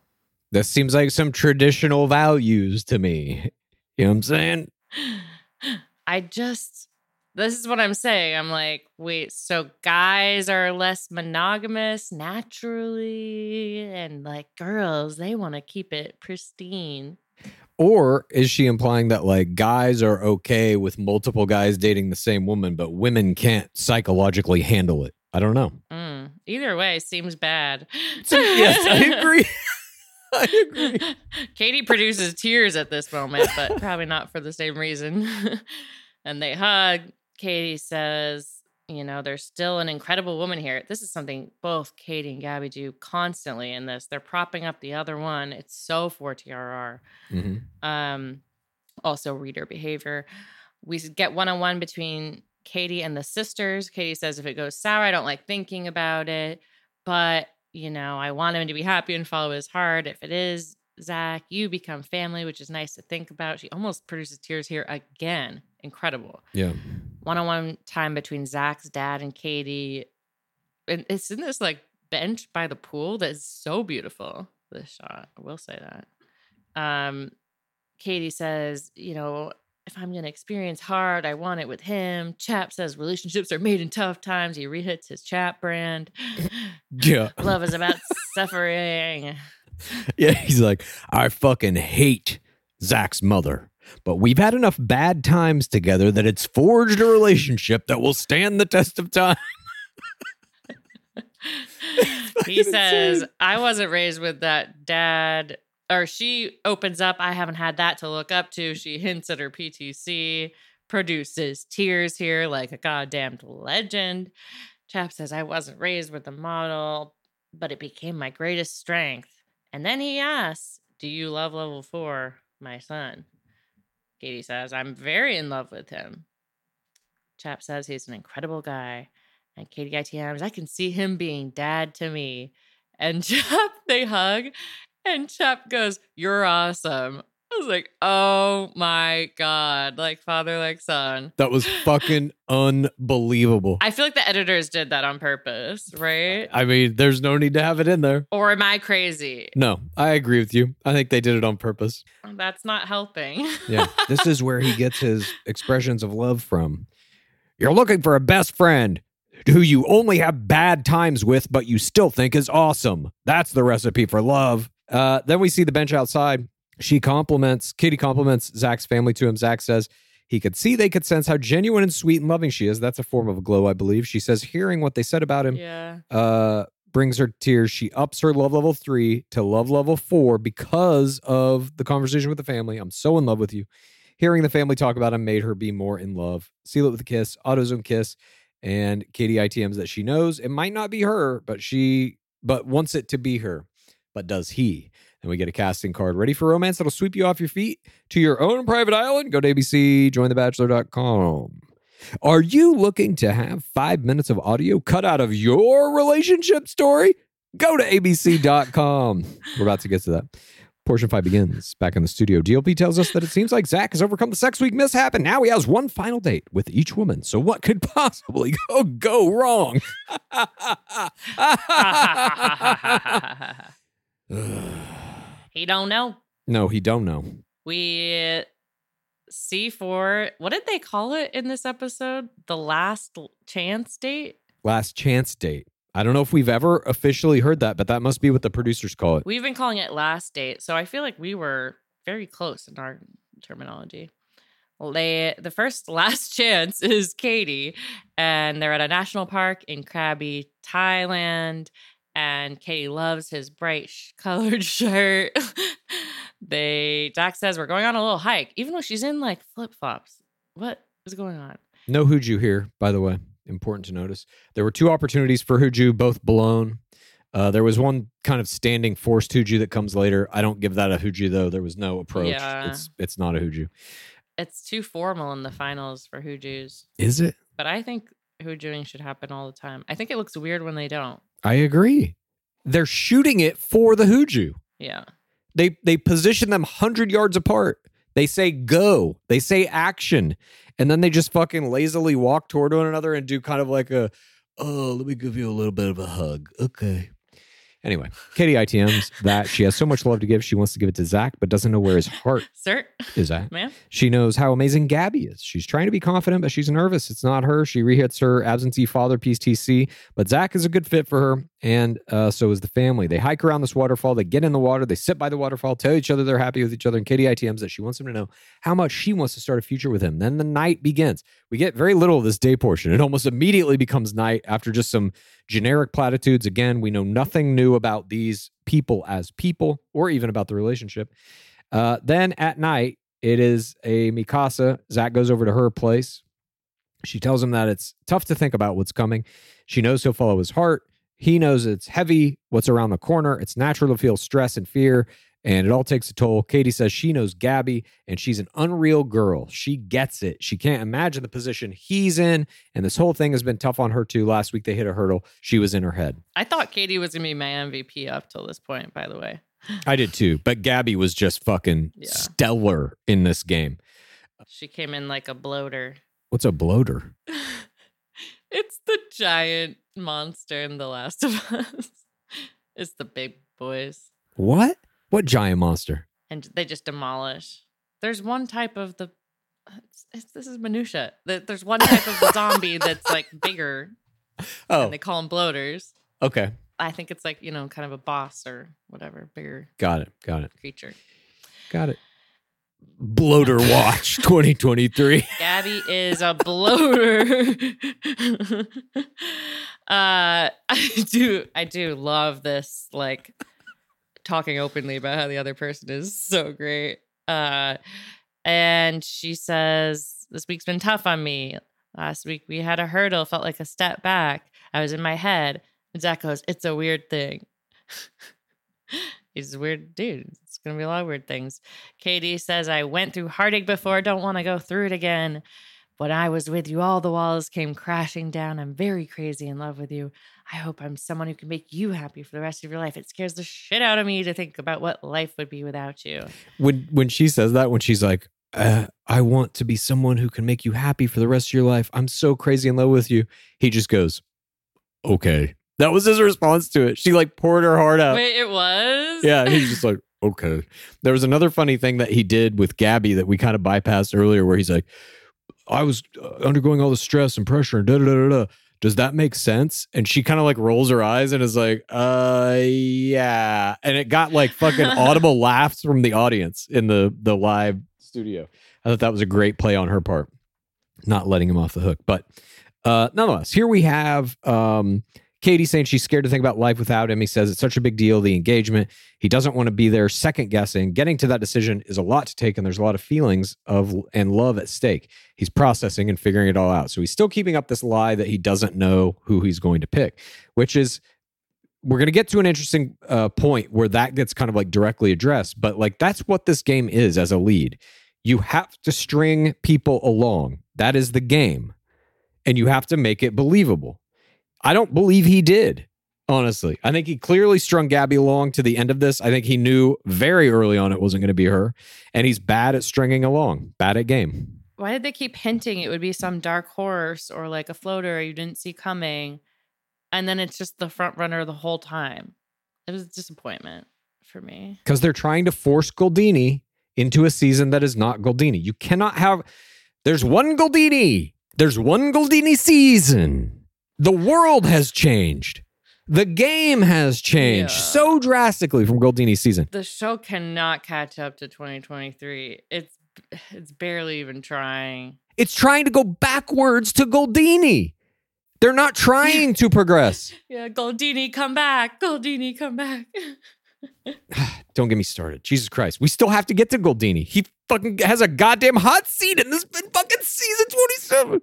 This seems like some traditional values to me. You know what I'm saying? I just this is what I'm saying. I'm like, wait, so guys are less monogamous naturally and like girls, they want to keep it pristine. Or is she implying that like guys are okay with multiple guys dating the same woman, but women can't psychologically handle it? I don't know. Mm, either way seems bad. yes, I agree. I agree. Katie produces tears at this moment, but probably not for the same reason. and they hug. Katie says, you know, there's still an incredible woman here. This is something both Katie and Gabby do constantly in this. They're propping up the other one. It's so for TRR. Mhm. Um, also reader behavior. We get one on one between Katie and the sisters. Katie says, if it goes sour, I don't like thinking about it, but you know, I want him to be happy and follow his heart. If it is Zach, you become family, which is nice to think about. She almost produces tears here again. Incredible. Yeah. One on one time between Zach's dad and Katie. And it's in this like bench by the pool that is so beautiful. This shot, I will say that. Um, Katie says, you know, if I'm going to experience hard, I want it with him. Chap says relationships are made in tough times. He rehits his Chap brand. Yeah. Love is about suffering. Yeah. He's like, I fucking hate Zach's mother, but we've had enough bad times together that it's forged a relationship that will stand the test of time. he says, insane. I wasn't raised with that dad. Or she opens up, I haven't had that to look up to. She hints at her PTC, produces tears here like a goddamned legend. Chap says, I wasn't raised with a model, but it became my greatest strength. And then he asks, Do you love level four, my son? Katie says, I'm very in love with him. Chap says he's an incredible guy. And Katie ITMs, I can see him being dad to me. And Chap, they hug. And Chap goes, You're awesome. I was like, Oh my God. Like father, like son. That was fucking unbelievable. I feel like the editors did that on purpose, right? I mean, there's no need to have it in there. Or am I crazy? No, I agree with you. I think they did it on purpose. That's not helping. Yeah. this is where he gets his expressions of love from. You're looking for a best friend who you only have bad times with, but you still think is awesome. That's the recipe for love. Uh, then we see the bench outside. She compliments, Katie compliments Zach's family to him. Zach says he could see, they could sense how genuine and sweet and loving she is. That's a form of a glow, I believe. She says, hearing what they said about him, yeah. uh brings her tears. She ups her love level three to love level four because of the conversation with the family. I'm so in love with you. Hearing the family talk about him made her be more in love. Seal it with a kiss, AutoZone kiss, and Katie ITMs that she knows it might not be her, but she but wants it to be her. But does he? And we get a casting card ready for romance that'll sweep you off your feet to your own private island. Go to ABC, jointhebachelor.com. Are you looking to have five minutes of audio cut out of your relationship story? Go to abc.com. We're about to get to that. Portion five begins back in the studio. DLP tells us that it seems like Zach has overcome the sex week mishap and now he has one final date with each woman. So what could possibly go, go wrong? he don't know. no, he don't know. We see for what did they call it in this episode? The last chance date. Last chance date. I don't know if we've ever officially heard that, but that must be what the producers call it. We've been calling it last date, so I feel like we were very close in our terminology. They the first last chance is Katie, and they're at a national park in Krabi, Thailand. And Katie loves his bright sh- colored shirt. they Jack says we're going on a little hike, even though she's in like flip flops. What is going on? No Hooju here, by the way. Important to notice. There were two opportunities for Hooju, both blown. Uh, there was one kind of standing forced Hooju that comes later. I don't give that a Hooju though. There was no approach. Yeah. It's it's not a Hooju. It's too formal in the finals for Huju's, Is it? but I think Hujuing should happen all the time. I think it looks weird when they don't. I agree. They're shooting it for the Huju. Yeah. They they position them hundred yards apart. They say go. They say action, and then they just fucking lazily walk toward one another and do kind of like a, oh, let me give you a little bit of a hug. Okay. Anyway, Katie ITMs that she has so much love to give, she wants to give it to Zach, but doesn't know where his heart Sir, is at. ma'am. She knows how amazing Gabby is. She's trying to be confident, but she's nervous. It's not her. She rehits her absentee father piece TC, but Zach is a good fit for her, and uh, so is the family. They hike around this waterfall. They get in the water. They sit by the waterfall, tell each other they're happy with each other. And Katie ITMs that she wants him to know how much she wants to start a future with him. Then the night begins. We get very little of this day portion. It almost immediately becomes night after just some generic platitudes. Again, we know nothing new about these people as people or even about the relationship. Uh, then at night, it is a Mikasa. Zach goes over to her place. She tells him that it's tough to think about what's coming. She knows he'll follow his heart. He knows it's heavy, what's around the corner. It's natural to feel stress and fear, and it all takes a toll. Katie says she knows Gabby, and she's an unreal girl. She gets it. She can't imagine the position he's in, and this whole thing has been tough on her too. Last week they hit a hurdle. She was in her head. I thought Katie was gonna be my MVP up till this point, by the way. I did too, but Gabby was just fucking Yeah. stellar in this game. She came in like a bloater. What's a bloater? it's the giant monster in The Last of Us. it's the big boys. What? What giant monster? And they just demolish. There's one type of the it's, it's, this is minutia. There- There's one type of the zombie that's like bigger, Oh, and they call them bloaters. okay. I think it's like you know, kind of a boss or whatever, bigger Got it. Got it. creature. Got it. Bloater Watch 2023. Gabby is a bloater. uh, I do, I do love this, like talking openly about how the other person is so great. Uh, and she says, "This week's been tough on me. Last week we had a hurdle, felt like a step back. I was in my head." And Zach goes, "It's a weird thing." He's a weird dude. It's gonna be a lot of weird things. Katie says, I went through heartache before, don't want to go through it again. When I was with you, all the walls came crashing down. I'm very crazy in love with you. I hope I'm someone who can make you happy for the rest of your life. It scares the shit out of me to think about what life would be without you. When when she says that, when she's like, uh, "I want to be someone who can make you happy for the rest of your life," I'm so crazy in love with you. He just goes, "Okay." That was his response to it. She like poured her heart out. Wait, it was? Yeah, he's just like, okay. There was another funny thing that he did with Gabby that we kind of bypassed earlier, where he's like, I was uh, undergoing all the stress and pressure and da da da da da. Does that make sense? And she kind of like rolls her eyes and is like, uh, yeah. And it got like fucking audible laughs from the audience in the the live studio. I thought that was a great play on her part, not letting him off the hook. But uh, nonetheless, here we have um, Katie saying she's scared to think about life without him. He says it's such a big deal, the engagement. He doesn't want to be there second guessing. Getting to that decision is a lot to take, and there's a lot of feelings of and love at stake. He's processing and figuring it all out. So he's still keeping up this lie that he doesn't know who he's going to pick, which is we're going to get to an interesting uh, point where that gets kind of like directly addressed. But like that's what this game is as a lead. You have to string people along. That is the game, and you have to make it believable. I don't believe he did Honestly, I think he clearly strung Gabby along to the end of this. I think he knew very early on it wasn't going to be her, and he's bad at stringing along, bad at game. Why did they keep hinting it would be some dark horse or like a floater you didn't see coming? And then it's just the front runner the whole time. It was a disappointment for me. because they're trying to force Goldini into a season that is not Goldini. You cannot have. There's one Goldini. There's one Goldini season. The world has changed. The game has changed Yeah. so drastically from Goldini's season. The show cannot catch up to 2023. It's it's barely even trying. It's trying to go backwards to Goldini. They're not trying to progress. Yeah, Goldini, come back. Goldini, come back. Don't get me started. Jesus Christ. We still have to get to Goldini. He fucking has a goddamn hot seat in this fucking season 27.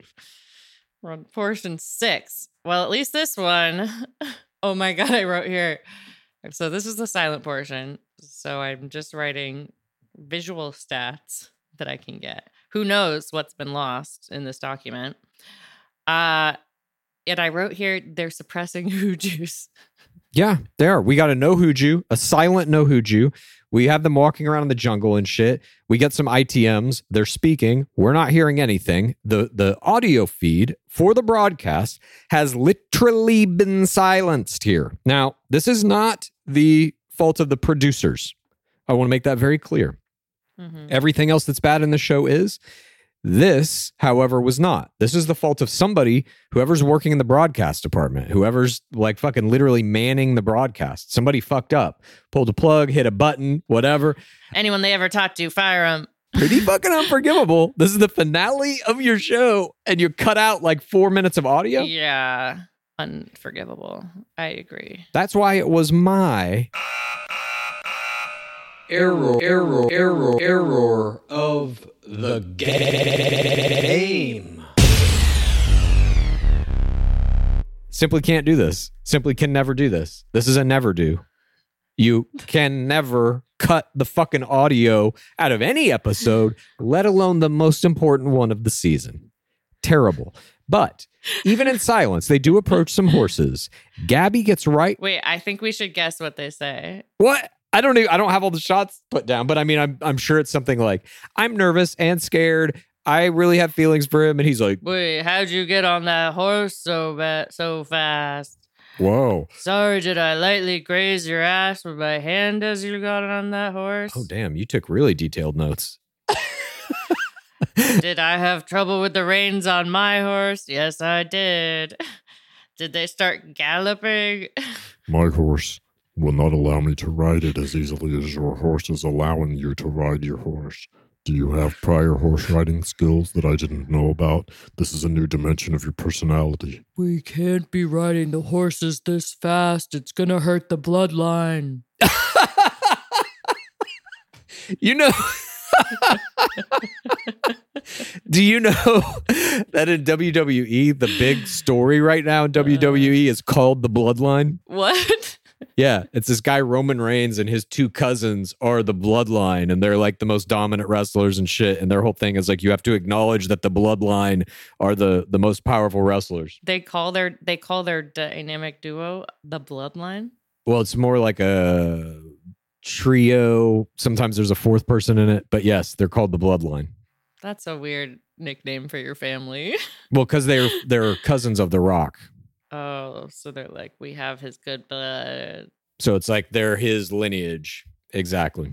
We're on portion six. Well, at least this one. Oh my God, I wrote here. So this is the silent portion. So I'm just writing visual stats that I can get. Who knows what's been lost in this document? Uh, and I wrote here they're suppressing juice. Yeah, there. We got a no hooju, a silent no hooju. We have them walking around in the jungle and shit. We get some ITMs. They're speaking. We're not hearing anything. The the audio feed for the broadcast has literally been silenced here. Now, this is not the fault of the producers. I want to make that very clear. Mhm. Everything else that's bad in the show is. This, however, was not. This is the fault of somebody, whoever's working in the broadcast department, whoever's like fucking literally manning the broadcast. Somebody fucked up, pulled a plug, hit a button, whatever. Anyone they ever talked to, fire them. Pretty fucking unforgivable. This is the finale of your show, and you cut out like four minutes of audio. Yeah, unforgivable. I agree. That's why it was my Error, error, error, error of the game. simply can't do this. Simply can never do this. This is a never do. You can never cut the fucking audio out of any episode, let alone the most important one of the season. Terrible. But even in silence, they do approach some horses. Gabby gets right. Wait, I think we should guess what they say. What? I don't even, I don't have all the shots put down, but I mean, I'm I'm sure it's something like, I'm nervous and scared. I really have feelings for him, and he's like, Wait, how'd you get on that horse so bad, so fast? "Whoa, Sorry, did I lightly graze your ass with my hand as you got on that horse? oh damn, you took really detailed notes." Did I have trouble with the reins on my horse? Yes, I did. Did they start galloping? My horse will not allow me to ride it as easily as your horse is allowing you to ride your horse. Do you have prior horse riding skills that I didn't know about? This is a new dimension of your personality. We can't be riding the horses this fast. It's gonna hurt the bloodline. You know. Do you know that in WWE, the big story right now in WWE is called the Bloodline? What? Yeah, it's this guy Roman Reigns and his two cousins are the Bloodline, and they're like the most dominant wrestlers and shit. And their whole thing is like you have to acknowledge that the Bloodline are the the most powerful wrestlers. They call their they call their dynamic duo the bloodline. Well, it's more like a trio. Sometimes there's a fourth person in it, but yes, they're called the Bloodline. That's a weird nickname for your family. Well, because they're they're cousins of The Rock. Oh, so they're like, we have his good blood. So it's like they're his lineage. Exactly.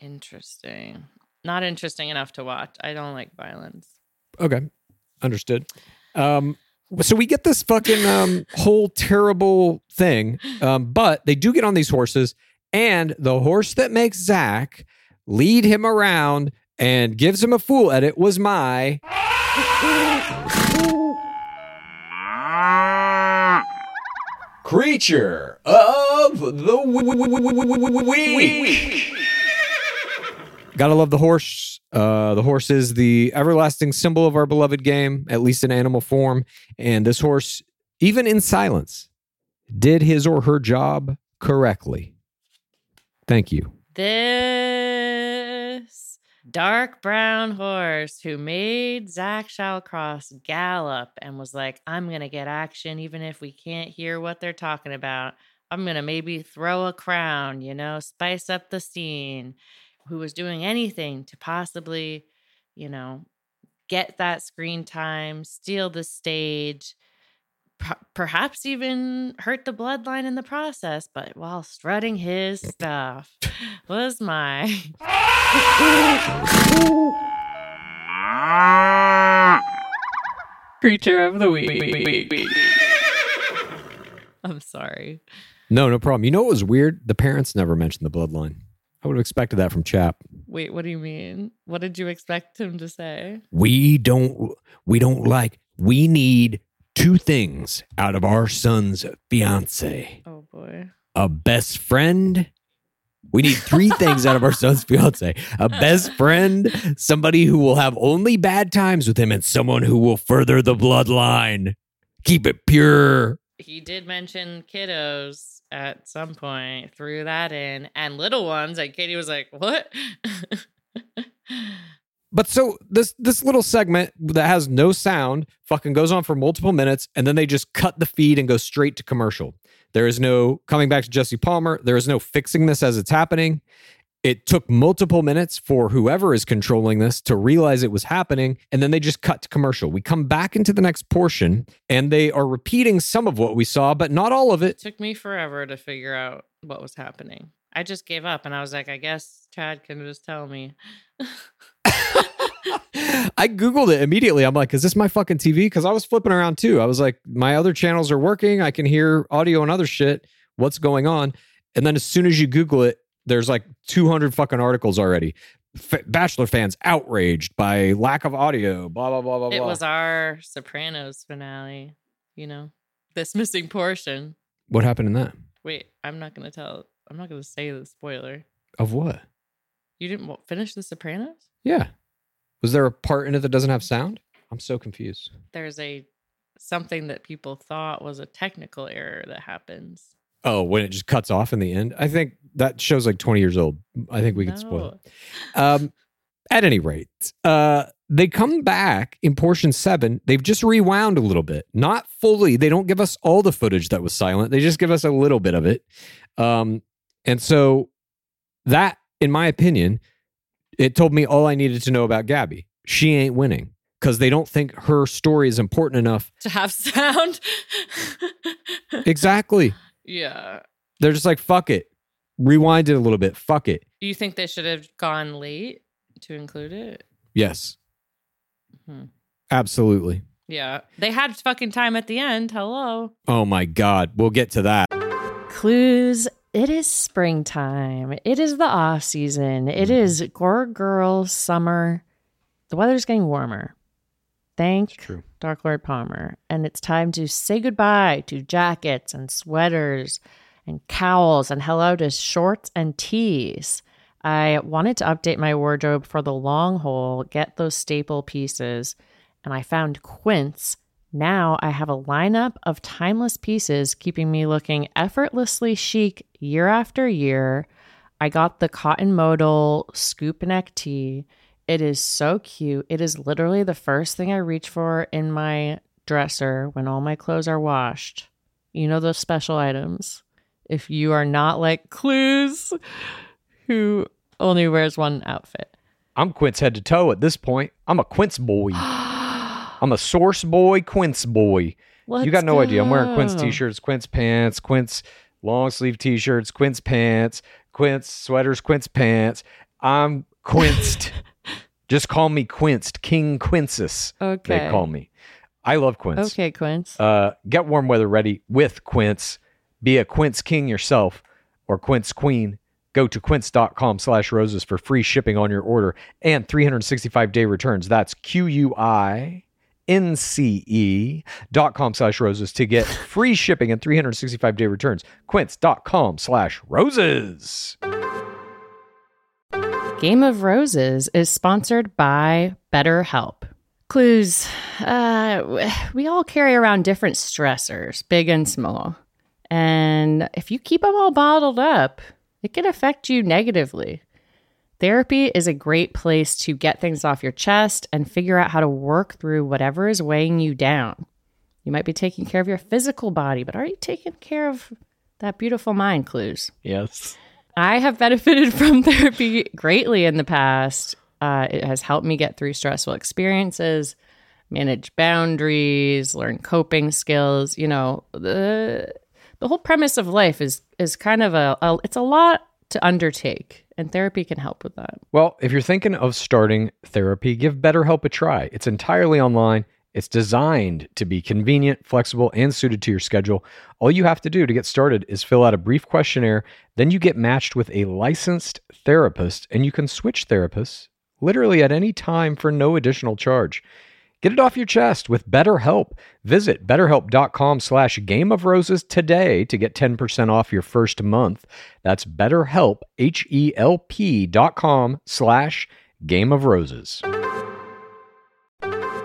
Interesting. Not interesting enough to watch. I don't like violence. Okay. Understood. Um so we get this fucking um whole terrible thing. Um, but they do get on these horses, and the horse that makes Zach lead him around and gives him a fool edit was my Creature of the week. Gotta love the horse. Uh, the horse is the everlasting symbol of our beloved game, at least in animal form. And this horse, even in silence, did his or her job correctly. Thank you. This dark brown horse who made Zach Shallcross gallop and was like, I'm going to get action even if we can't hear what they're talking about. I'm going to maybe throw a crown, you know, spice up the scene, who was doing anything to possibly, you know, get that screen time, steal the stage, per- perhaps even hurt the bloodline in the process, but while strutting his stuff was my. Creature of the week. I'm sorry. No, no problem. You know what was weird? The parents never mentioned the bloodline. I would have expected that from Chap. Wait, what do you mean? What did you expect him to say? We don't we don't like we need two things out of our son's fiance. Oh boy. A best friend. We need three things out of our son's fiance. A best friend, somebody who will have only bad times with him, and someone who will further the bloodline. Keep it pure. He did mention kiddos at some point, threw that in, and little ones. And Katie was like, What? But so this this little segment that has no sound fucking goes on for multiple minutes and then they just cut the feed and go straight to commercial. There is no coming back to Jesse Palmer. There is no fixing this as it's happening. It took multiple minutes for whoever is controlling this to realize it was happening and then they just cut to commercial. We come back into the next portion and they are repeating some of what we saw but not all of it. It took me forever to figure out what was happening. I just gave up and I was like, I guess Chad can just tell me. I Googled it immediately. I'm like, is this my fucking TV? Because I was flipping around too. I was like, my other channels are working. I can hear audio and other shit. What's going on? And then as soon as you Google it, there's like 200 fucking articles already. F- Bachelor fans outraged by lack of audio, blah, blah, blah, blah, It blah. was our Sopranos finale, you know, this missing portion. what happened in that? Wait, I'm not going to tell, I'm not going to say the spoiler. Of what? You didn't wa- finish the Sopranos? Yeah. Was there a part in it that doesn't have sound? I'm so confused. There's a something that people thought was a technical error that happens. Oh, when it just cuts off in the end? I think that show's like 20 years old. I think we could spoil it. Um, at any rate, uh, they come back in portion seven. They've just rewound a little bit, not fully. They don't give us all the footage that was silent. They just give us a little bit of it. Um, and so that, in my opinion, it told me all I needed to know about Gabby. She ain't winning because they don't think her story is important enough. To have sound. Exactly. yeah. They're just like, fuck it. Rewind it a little bit. Fuck it. Do you think they should have gone late to include it? Yes. Hmm. Absolutely. Yeah. They had fucking time at the end. Hello. Oh my God. We'll get to that. Clues. It is springtime. It is the off season. It mm-hmm. is Gore Girl summer. The weather's getting warmer. Thank. Dark Lord Palmer. And it's time to say goodbye to jackets and sweaters and cowls and hello to shorts and tees. I wanted to update my wardrobe for the long haul, get those staple pieces, and I found Quince. Now I have a lineup of timeless pieces keeping me looking effortlessly chic year after year. I got the cotton modal scoop neck tee. It is so cute. It is literally the first thing I reach for in my dresser when all my clothes are washed. You know those special items. If you are not like Clues, who only wears one outfit. I'm Quince head to toe at this point. I'm a Quince boy. I'm a source boy, Quince boy. Let's you got no idea. I'm wearing Quince t-shirts, Quince pants, Quince long sleeve t-shirts, Quince pants, Quince sweaters, Quince pants. I'm quinced. Just call me quinced, King Quinces. Okay. They call me. I love Quince. Okay, Quince. Uh, get warm weather ready with Quince. Be a Quince king yourself or Quince queen. Go to quince.com slash roses for free shipping on your order and 365 day returns. That's Q U I N C E dot com slash roses to get free shipping and 365 day returns. Quince.com slash roses. Game of Roses is sponsored by BetterHelp. Clues. Uh, we all carry around different stressors, big and small. And if you keep them all bottled up, it can affect you negatively. Therapy is a great place to get things off your chest and figure out how to work through whatever is weighing you down. You might be taking care of your physical body, but are you taking care of That beautiful mind clues. Yes. I have benefited from therapy greatly in the past. Uh, it has helped me get through stressful experiences, manage boundaries, learn coping skills. You know, the the whole premise of life is is kind of a, a it's a lot to undertake, and therapy can help with that. Well, if you're thinking of starting therapy, give BetterHelp a try. It's entirely online. It's designed to be convenient, flexible, and suited to your schedule. All you have to do to get started is fill out a brief questionnaire. Then you get matched with a licensed therapist, and you can switch therapists literally at any time for no additional charge. Get it off your chest with BetterHelp. Visit betterhelp.com slash game of roses today to get 10% off your first month. That's betterhelp, H-E-L-P dot com slash game of roses.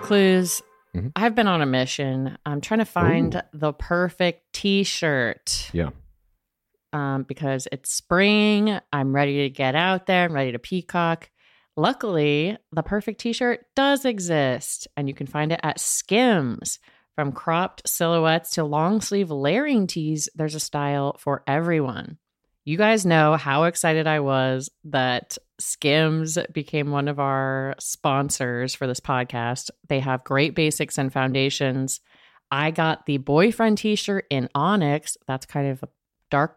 Clues. Mhm. I've been on a mission. I'm trying to find the perfect T-shirt. Yeah. um, because it's spring. I'm ready to get out there. I'm ready to peacock. Luckily, the perfect t shirt does exist, and you can find it at Skims. From cropped silhouettes to long sleeve layering tees, there's a style for everyone. You guys know how excited I was that Skims became one of our sponsors for this podcast. They have great basics and foundations. I got the boyfriend t shirt in Onyx. That's kind of a dark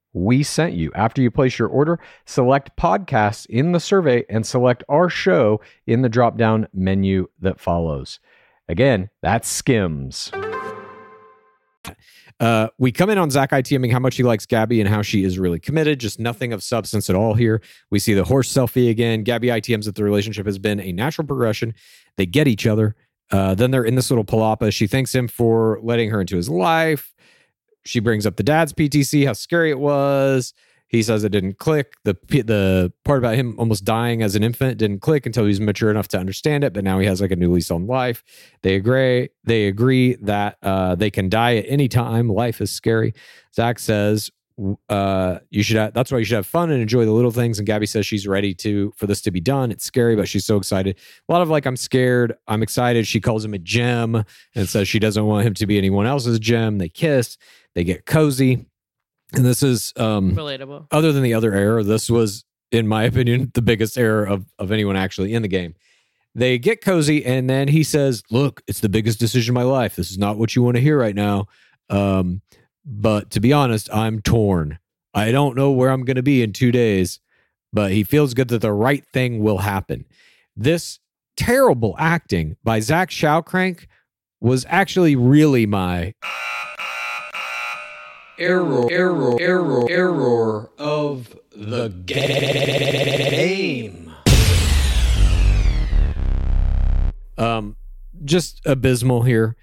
we sent you. After you place your order, select podcasts in the survey and select our show in the drop down menu that follows. Again, that's Skims. Uh, we come in on Zach ITMing how much he likes Gabby and how she is really committed, just nothing of substance at all here. We see the horse selfie again. Gabby ITMs that the relationship has been a natural progression. They get each other. Uh, then they're in this little palapa. She thanks him for letting her into his life. She brings up the dad's PTC, how scary it was. He says it didn't click. The the part about him almost dying as an infant didn't click until he was mature enough to understand it. But now he has like a new lease on life. They agree. They agree that uh, they can die at any time. Life is scary. Zach says uh, you should. Have, that's why you should have fun and enjoy the little things. And Gabby says she's ready to for this to be done. It's scary, but she's so excited. A lot of like, I'm scared. I'm excited. She calls him a gem and says she doesn't want him to be anyone else's gem. They kiss. They get cozy. And this is um, Relatable. other than the other error, this was, in my opinion, the biggest error of, of anyone actually in the game. They get cozy, and then he says, Look, it's the biggest decision of my life. This is not what you want to hear right now. Um, but to be honest, I'm torn. I don't know where I'm going to be in two days, but he feels good that the right thing will happen. This terrible acting by Zach Shawcrank was actually really my Error, error, error, error of the game. um, just abysmal here.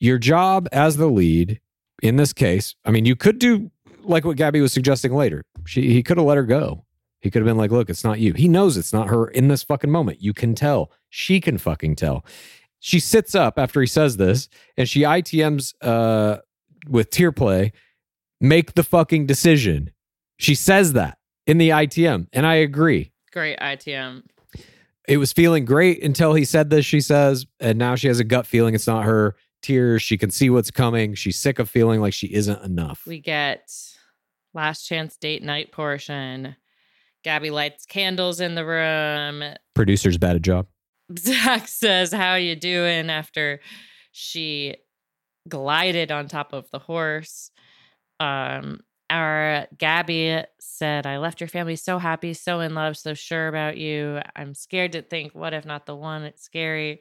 Your job as the lead in this case, I mean, you could do like what Gabby was suggesting later. She he could have let her go. He could have been like, "Look, it's not you." He knows it's not her in this fucking moment. You can tell. She can fucking tell. She sits up after he says this, and she ITMs uh, with tear play. Make the fucking decision. She says that in the ITM, and I agree Great ITM. it was feeling great until he said this, she says, and now she has a gut feeling it's not her tears. She can see what's coming. She's sick of feeling like she isn't enough. We get last chance date night portion. Gabby lights candles in the room. Producer's bad a job. Zach says, How you doing? after she glided on top of the horse. Um, our Gabby said, I left your family so happy, so in love, so sure about you. I'm scared to think, what if not the one? It's scary.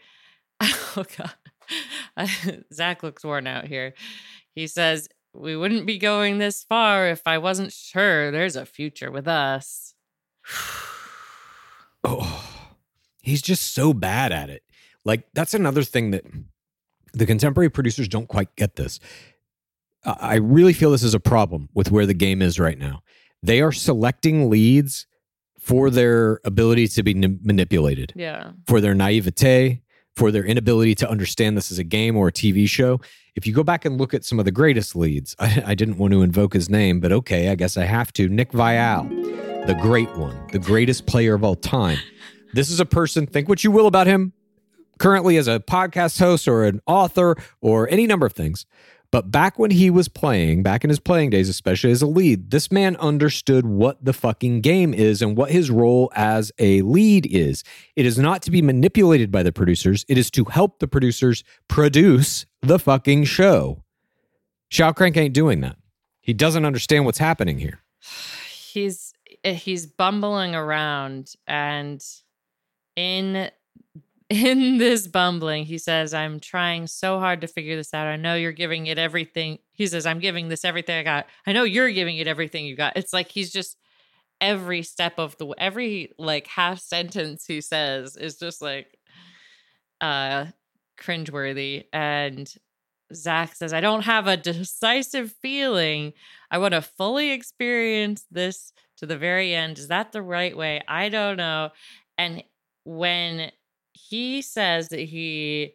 Oh god. Zach looks worn out here. He says, We wouldn't be going this far if I wasn't sure there's a future with us. Oh, he's just so bad at it. Like, that's another thing that the contemporary producers don't quite get this. I really feel this is a problem with where the game is right now. They are selecting leads for their ability to be n- manipulated, Yeah. for their naivete, for their inability to understand this as a game or a TV show. If you go back and look at some of the greatest leads, I, I didn't want to invoke his name, but okay, I guess I have to. Nick Viall, the great one, the greatest player of all time. This is a person, think what you will about him currently as a podcast host or an author or any number of things. But back when he was playing, back in his playing days, especially as a lead, this man understood what the fucking game is and what his role as a lead is. It is not to be manipulated by the producers, it is to help the producers produce the fucking show. Shao Crank ain't doing that. He doesn't understand what's happening here. he's eh, he's bumbling around and in in this bumbling he says i'm trying so hard to figure this out i know you're giving it everything he says i'm giving this everything i got i know you're giving it everything you got it's like he's just every step of the every like half sentence he says is just like uh cringeworthy and Zach says, I don't have a decisive feeling. I want to fully experience this to the very end. Is that the right way? I don't know. And when he says that he,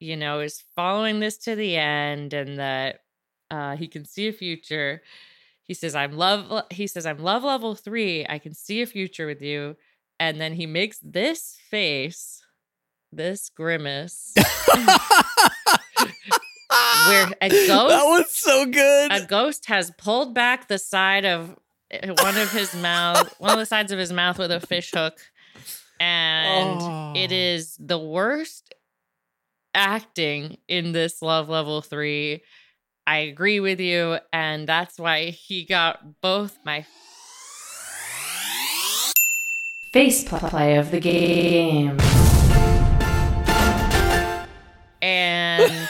you know, is following this to the end and that uh, he can see a future, he says, I'm love, he says, I'm love level three. I can see a future with you. And then he makes this face, this grimace. where a ghost that was so good. a ghost has pulled back the side of eh, one of his mouth one of the sides of his mouth with a fish hook and it Oh. is the worst acting in this love level 3 i agree with you and that's why he got both my Face play of the game. and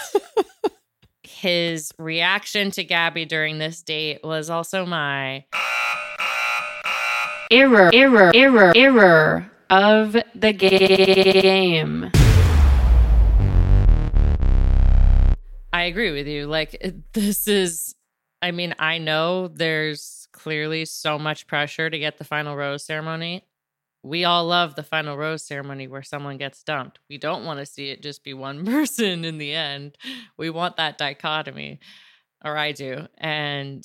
his reaction to Gabby during this date was also my Error, error, error, error of the game. I agree with you. Like this is I mean, I know there's clearly so much pressure to get the final rose ceremony. We all love the final rose ceremony where someone gets dumped. We don't want to see it just be one person in the end. We want that dichotomy. Or I do. And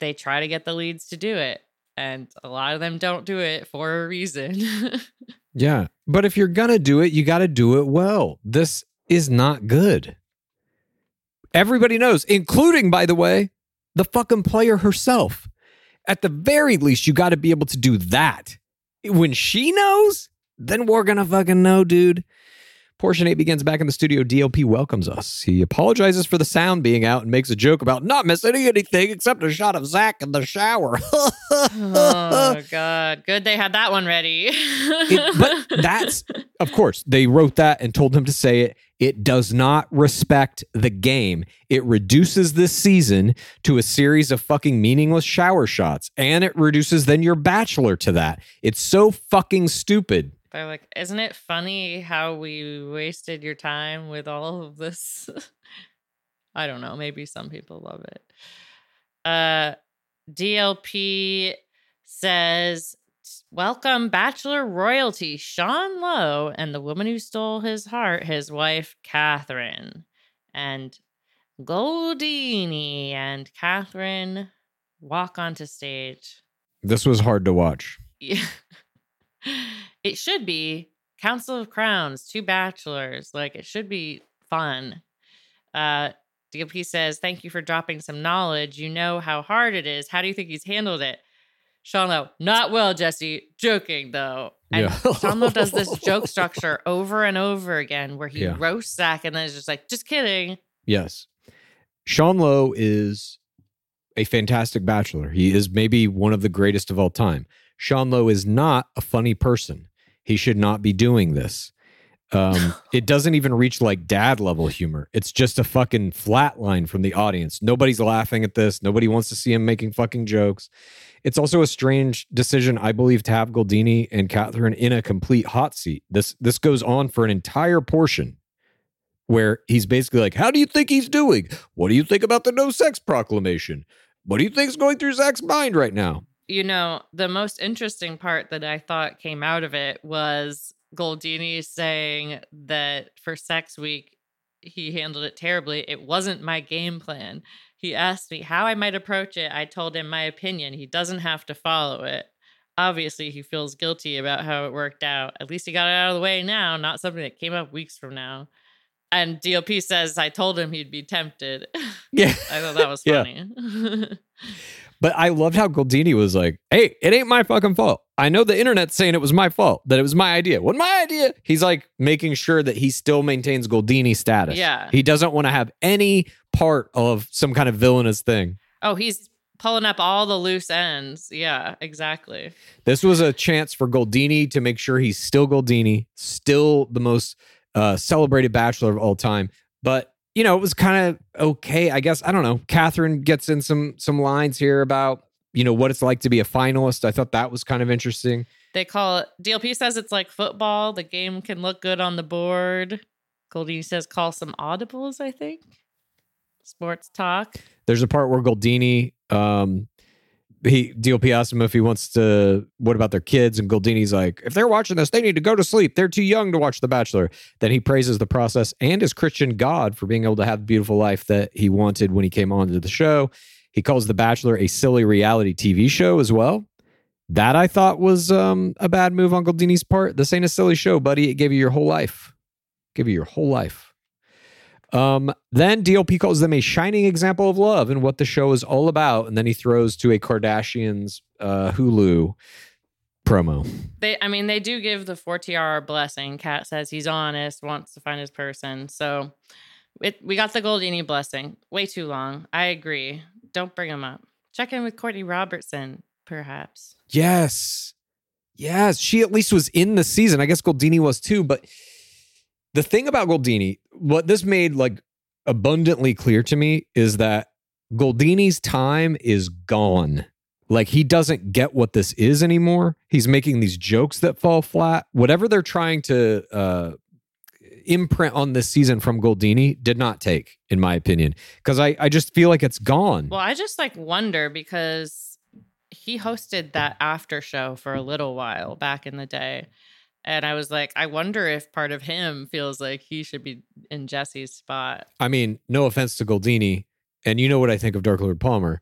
they try to get the leads to do it. And a lot of them don't do it for a reason. Yeah. But if you're going to do it, you got to do it well. This is not good. Everybody knows, including, by the way, the fucking player herself. At the very least, you got to be able to do that. When she knows, then we're going to fucking know, dude. Portion 8 begins back in the studio. DLP welcomes us. He apologizes for the sound being out and makes a joke about not missing anything except a shot of Zach in the shower. oh god. Good they had that one ready. It- but that's of course they wrote that and told him to say it it does not respect the game it reduces this season to a series of fucking meaningless shower shots and it reduces then your bachelor to that it's so fucking stupid They're like, isn't it funny how we wasted your time with all of this? I don't know. Maybe some people love it. Uh, DLP says, Welcome, Bachelor Royalty, Sean Lowe, and the woman who stole his heart, his wife, Catherine. And Goldini and Catherine walk onto stage. this was hard to watch Yeah. It should be Council of Crowns, two bachelors. Like it should be fun. Uh DLP says, Thank you for dropping some knowledge. You know how hard it is. How do you think he's handled it? Sean Lowe, not well, Jesse. Joking though. And Yeah. Sean Lowe does this joke structure over and over again where he Yeah. roasts Zach and then is just like, just kidding. yes sean lowe is a fantastic bachelor he is maybe one of the greatest of all time sean lowe is not a funny person he should not be doing this Um, it doesn't even reach like dad level humor. It's just a fucking flat line from the audience. Nobody's laughing at this. Nobody wants to see him making fucking jokes. It's also a strange decision, I believe, to have Goldini and Catherine in a complete hot seat. This this goes on for an entire portion. where he's basically like, How do you think he's doing? What do you think about the no sex proclamation? What do you think's going through Zach's mind right now? You know, the most interesting part that I thought came out of it was Goldini saying that for Sex Week, he handled it terribly. It wasn't my game plan. He asked me how I might approach it. I told him my opinion. He doesn't have to follow it. Obviously, he feels guilty about how it worked out. At least he got it out of the way now, not something that came up weeks from now. And DLP says, I told him he'd be tempted. Yeah. I thought that was funny. But I loved how Goldini was like, Hey, it ain't my fucking fault. I know the internet's saying it was my fault, that it was my idea. Wasn't my idea. He's like making sure that he still maintains Goldini status. Yeah. He doesn't want to have any part of some kind of villainous thing. oh, he's pulling up all the loose ends. Yeah, exactly. This was a chance for Goldini to make sure he's still Goldini, still the most uh, celebrated bachelor of all time. But you know, it was kind of okay, I guess. I don't know. Catherine gets in some some lines here about you know what it's like to be a finalist. I thought that was kind of interesting. They call it DLP says it's like football. The game can look good on the board. Goldini says call some audibles, I think. Sports talk. There's a part where Goldini, um, he DLP asked him if he wants to. What about their kids? And Goldini's like, if they're watching this, they need to go to sleep. They're too young to watch The Bachelor. Then he praises the process and his Christian God for being able to have the beautiful life that he wanted when he came onto the show. He calls The Bachelor a silly reality TV show as well. That I thought was um, a bad move on Goldini's part. This ain't a silly show, buddy. It gave you your whole life. Give you your whole life. Um, then DLP calls them a shining example of love and what the show is all about. And then he throws to a Kardashians uh, Hulu promo. They I mean they do give the 4TR blessing. Kat says he's honest, wants to find his person. So it, we got the Goldini blessing. Way too long. I agree. Don't bring him up. Check in with Courtney Robertson, perhaps. Yes. Yes. She at least was in the season. I guess Goldini was too. But the thing about Goldini, what this made like abundantly clear to me is that Goldini's time is gone. Like he doesn't get what this is anymore. He's making these jokes that fall flat. Whatever they're trying to uh, imprint on this season from Goldini did not take, in my opinion, because I, I just feel like it's gone. Well, I just like wonder because he hosted that after show for a little while back in the day. And I was like, I wonder if part of him feels like he should be in Jesse's spot. I mean, no offense to Goldini, and you know what I think of Dark Lord Palmer.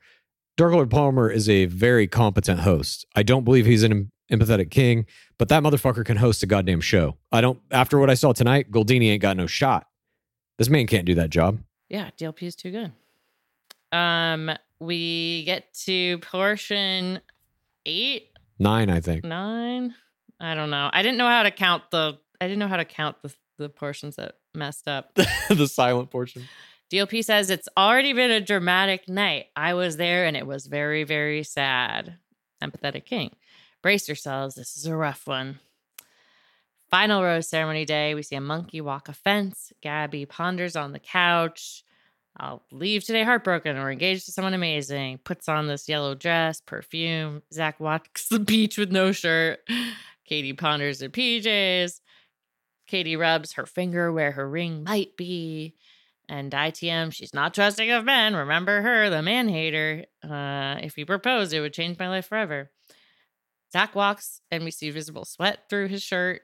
Dark Lord Palmer is a very competent host. I don't believe he's an em- empathetic king, but that motherfucker can host a goddamn show. I don't. After what I saw tonight, Goldini ain't got no shot. This man can't do that job. Yeah, DLP is too good. Um, we get to portion eight, Nine, I think. nine. I don't know. I didn't know how to count the. I didn't know how to count the the portions that messed up. the silent portion. DLP says it's already been a dramatic night. I was there and it was very, very sad. Empathetic King. Brace yourselves. This is a rough one. Final rose ceremony day. We see a monkey walk a fence. Gabby ponders on the couch. I'll leave today heartbroken or engaged to someone amazing. Puts on this yellow dress, perfume. Zach walks the beach with no shirt. Katie ponders her PJs. Katie rubs her finger where her ring might be. And ITM, she's not trusting of men. Remember her, the man hater. Uh, if he proposed, it would change my life forever. Zach walks, and we see visible sweat through his shirt.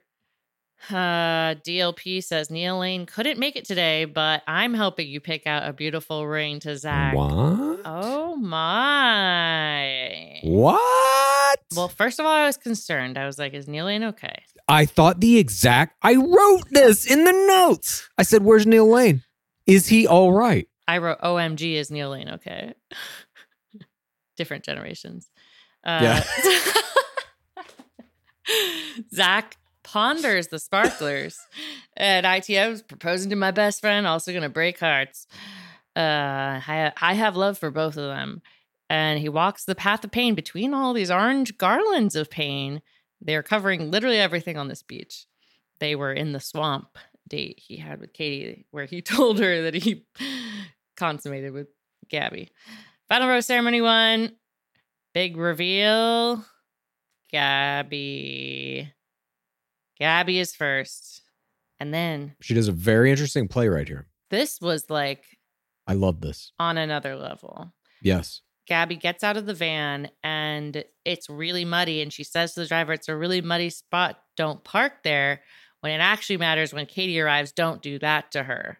Uh, DLP says Neil Lane couldn't make it today, but I'm helping you pick out a beautiful ring to Zach. What? Oh my. What? Well, first of all, I was concerned. I was like, is Neil Lane okay? I thought the exact. I wrote this in the notes. I said, "Where's Neil Lane? Is he all right?" I wrote OMG is Neil Lane okay? Different generations. Uh, Zach ponders the sparklers, at ITM's proposing to my best friend, also going to break hearts. Uh, I, I have love for both of them. And he walks the path of pain between all these orange garlands of pain. They're covering literally everything on this beach. They were in the swamp date he had with Katie, where he told her that he consummated with Gabby. Final rose ceremony one. Big reveal. Gabby. Gabby is first. And then She does a very interesting play right here. this was like I love this. on another level. Yes. Gabby gets out of the van and it's really muddy. And she says to the driver, It's a really muddy spot. Don't park there. When it actually matters, when Katie arrives, don't do that to her.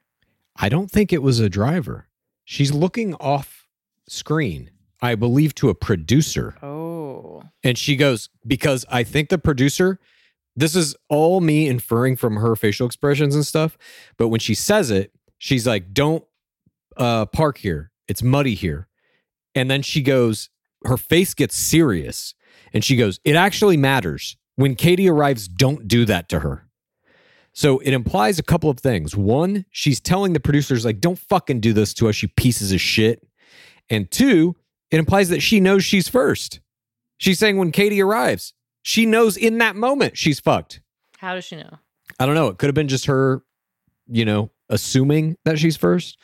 I don't think it was a driver. She's looking off screen, I believe, to a producer. Oh. And she goes, because I think the producer, this is all me inferring from her facial expressions and stuff. But when she says it, she's like, don't uh, park here. It's muddy here. And then she goes, her face gets serious. And she goes, it actually matters. When Katie arrives, don't do that to her. So it implies a couple of things. One, she's telling the producers, like, don't fucking do this to us, you pieces of shit. And two, it implies that she knows she's first. She's saying when Katie arrives, she knows in that moment she's fucked. How does she know? I don't know. It could have been just her, you know, assuming that she's first,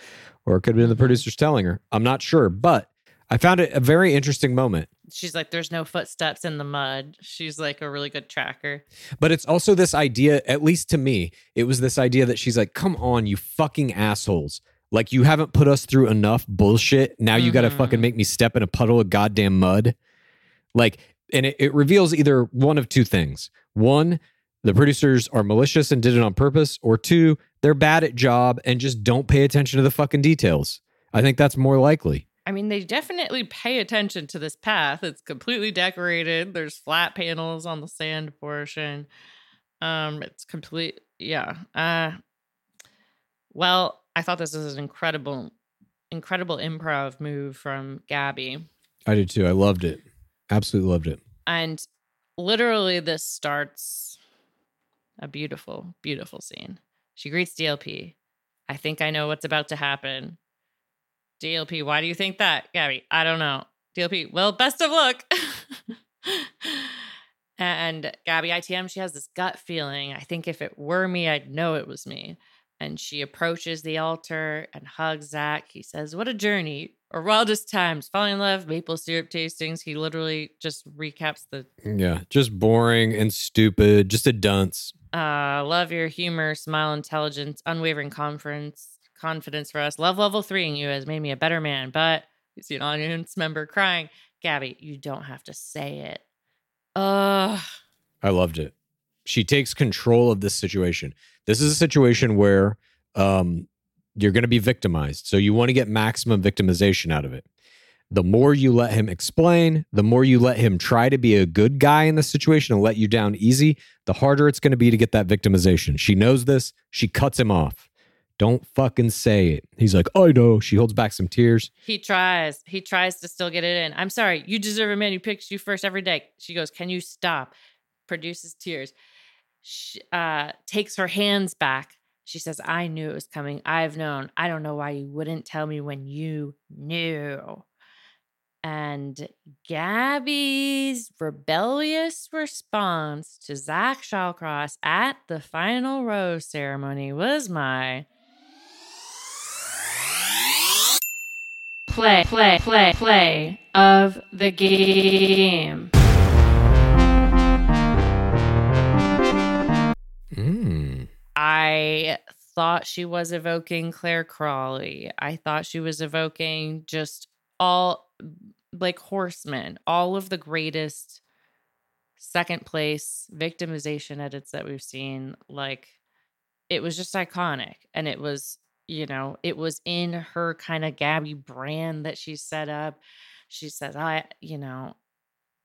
or it could have been the producers telling her. I'm not sure, but I found it a very interesting moment. She's like, There's no footsteps in the mud. She's like a really good tracker. But it's also this idea, at least to me, it was this idea that she's like, come on, you fucking assholes. Like, you haven't put us through enough bullshit. Now you got to fucking mm-hmm. make me step in a puddle of goddamn mud. Like, and it, it reveals either one of two things. One, the producers are malicious and did it on purpose, or two, they're bad at job and just don't pay attention to the fucking details. I think that's more likely. I mean, they definitely pay attention to this path. It's completely decorated. There's flat panels on the sand portion. Um, it's complete. Yeah. Uh, well, I thought this was an incredible, incredible improv move from Gabby, I did too. I loved it. Absolutely loved it. and literally, this starts a beautiful, beautiful scene. She greets DLP. I think I know what's about to happen. DLP, why do you think that? Gabby, I don't know. DLP, well, best of luck. and Gabby ITM, she has this gut feeling. I think if it were me, I'd know it was me. And she approaches the altar and hugs Zach. He says, What a journey. Or wildest times, falling in love, maple syrup tastings. He literally just recaps the Yeah. Just boring and stupid. Just a dunce. uh, love your humor, smile, intelligence, unwavering confidence, confidence for us. Love level three in you has made me a better man. But you see an audience member crying. Gabby, you don't have to say it. Ugh. I loved it. She takes control of this situation. This is a situation where um, you're going to be victimized. So you want to get maximum victimization out of it. The more you let him explain, the more you let him try to be a good guy in the situation and let you down easy, the harder it's going to be to get that victimization. She knows this. She cuts him off. Don't fucking say it. He's like, I know. She holds back some tears. He tries. He tries to still get it in. I'm sorry. You deserve a man who picks you first every day. She goes, Can you stop? Produces tears. She, uh, takes her hands back. She says, I knew it was coming. I've known. I don't know why you wouldn't tell me when you knew. And Gabby's rebellious response to Zach Shallcross at the final rose ceremony was my play, play, play, play of the game. Mm. I thought she was evoking Clare Crawley. I thought she was evoking just all like horsemen, all of the greatest second place victimization edits that we've seen. Like it was just iconic. And it was, you know, it was in her kind of Gabby brand that she set up. She says, I, you know,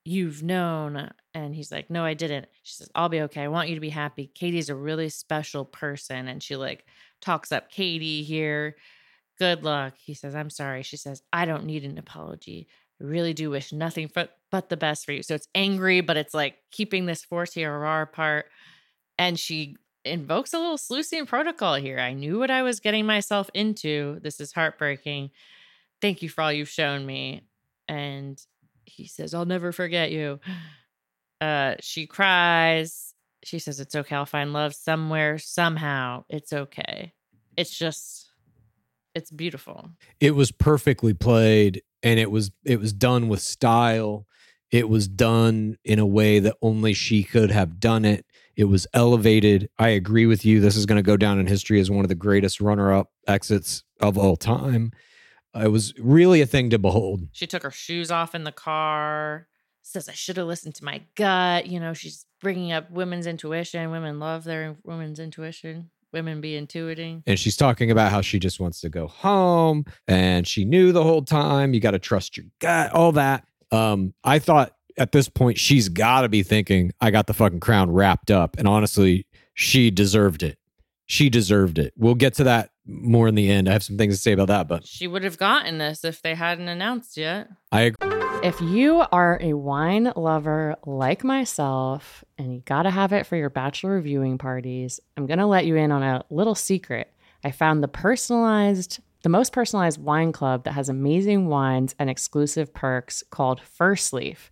you've known. And he's like, No, I didn't. She says, I'll be okay. I want you to be happy. Katie's a really special person. And she like talks up Katie here. Good luck. He says, I'm sorry. She says, I don't need an apology. I really do wish nothing but, but the best for you. So it's angry, but it's like keeping this force here apart. And she invokes a little Sluician protocol here. I knew what I was getting myself into. This is heartbreaking. Thank you for all you've shown me. And he says, I'll never forget you. Uh, she cries. She says, It's okay. I'll find love somewhere, somehow. It's okay. It's just, it's beautiful. it was perfectly played and it was it was done with style it was done in a way that only she could have done it It was elevated. I agree with you. This is going to go down in history as one of the greatest runner up exits of all time. It was really a thing to behold. She took her shoes off in the car. Says I should have listened to my gut. You know, she's bringing up women's intuition. Women love their women's intuition. Women be intuiting. And she's talking about how she just wants to go home and she knew the whole time. You got to trust your gut, all that. Um, I thought at this point, she's got to be thinking, I got the fucking crown wrapped up. And honestly, she deserved it. She deserved it. We'll get to that more in the end. I have some things to say about that, but She would have gotten this if they hadn't announced yet. I agree. If you are a wine lover like myself and you got to have it for your bachelor viewing parties, I'm going to let you in on a little secret. I found the personalized, the most personalized wine club that has amazing wines and exclusive perks called First Leaf.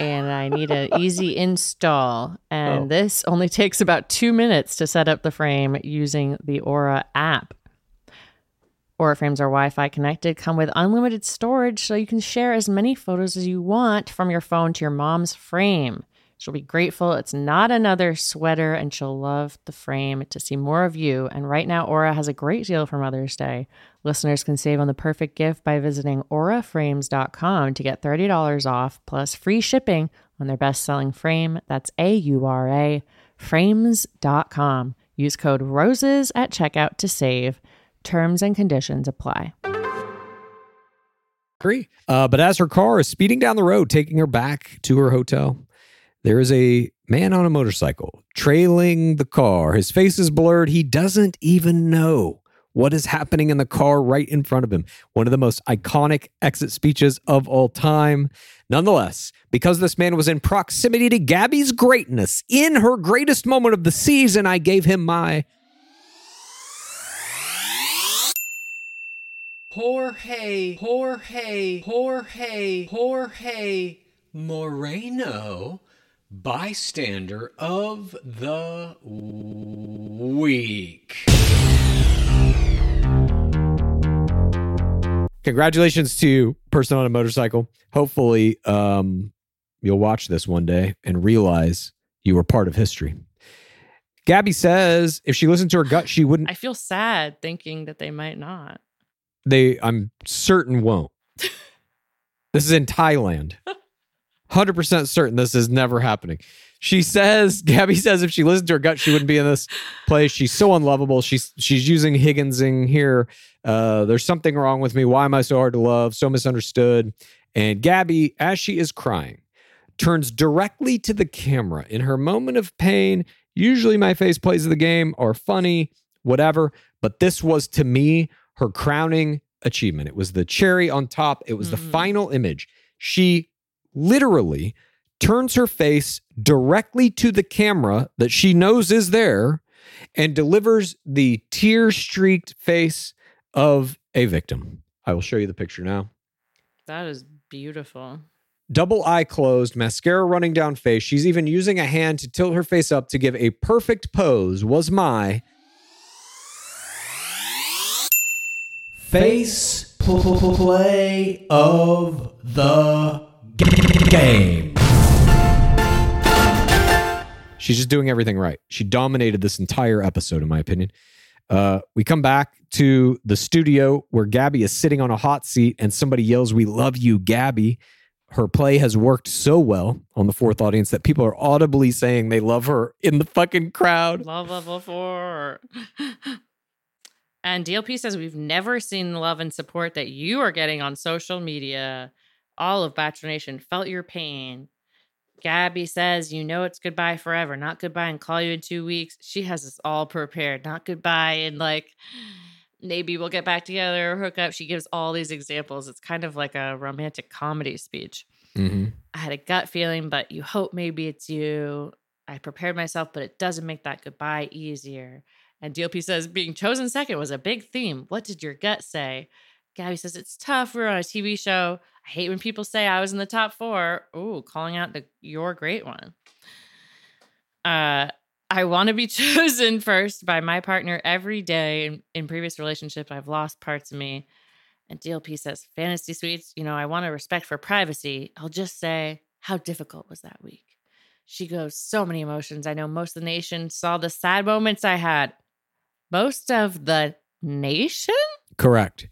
and I need an easy install. And Oh. this only takes about two minutes to set up the frame using the Aura app. Aura frames are Wi Fi connected, come with unlimited storage, so you can share as many photos as you want from your phone to your mom's frame. She'll be grateful it's not another sweater and she'll love the frame to see more of you. And right now, Aura has a great deal for Mother's Day. Listeners can save on the perfect gift by visiting auraframes.com to get $30 off plus free shipping on their best selling frame. That's A U R A frames.com. Use code ROSES at checkout to save. Terms and conditions apply. Agree. Uh, but as her car is speeding down the road, taking her back to her hotel, there is a man on a motorcycle trailing the car. His face is blurred. He doesn't even know what is happening in the car right in front of him. One of the most iconic exit speeches of all time. Nonetheless, because this man was in proximity to Gabby's greatness in her greatest moment of the season, I gave him my Jorge, Jorge, Jorge, Jorge Moreno, bystander of the week. congratulations to person on a motorcycle. Hopefully, um, you'll watch this one day and realize you were part of history. Gabby says if she listened to her gut, she wouldn't. I feel sad thinking that they might not. They, I'm certain, won't. this is in Thailand. 100% certain this is never happening. She says, Gabby says, if she listened to her gut, she wouldn't be in this place. She's so unlovable. She's she's using Higginsing here. Uh, there's something wrong with me. Why am I so hard to love? So misunderstood. And Gabby, as she is crying, turns directly to the camera in her moment of pain. Usually my face plays of the game are funny, whatever. But this was to me her crowning achievement. It was the cherry on top. It was the Mhm. final image. She literally turns her face directly to the camera that she knows is there and delivers the tear streaked face of a victim. I will show you the picture now. That is beautiful. Double eye closed, mascara running down face. She's even using a hand to tilt her face up to give a perfect pose. Was my Face play of the game. She's just doing everything right. She dominated this entire episode, in my opinion. Uh, we come back to the studio where Gabby is sitting on a hot seat and somebody yells, We love you, Gabby. Her play has worked so well on the fourth audience that people are audibly saying they love her in the fucking crowd. Love level four. and DLP says we've never seen the love and support that you are getting on social media. All of Bachelor Nation felt your pain. Gabby says, you know it's goodbye forever, not goodbye and call you in two weeks. She has us all prepared, not goodbye and like maybe we'll get back together or hook up. She gives all these examples. It's kind of like a romantic comedy speech. Mm-hmm. I had a gut feeling, but you hope maybe it's you. I prepared myself, but it doesn't make that goodbye easier. And DLP says being chosen second was a big theme. What did your gut say? Gabby says it's tough. We're on a TV show. I hate when people say I was in the top four. Ooh, calling out the your great one. Uh, I want to be chosen first by my partner every day. In, in previous relationships, I've lost parts of me. And DLP says, Fantasy Suites, you know, I want a respect for privacy. I'll just say, how difficult was that week? She goes, so many emotions. I know most of the nation saw the sad moments I had. Most of the nation? Correct.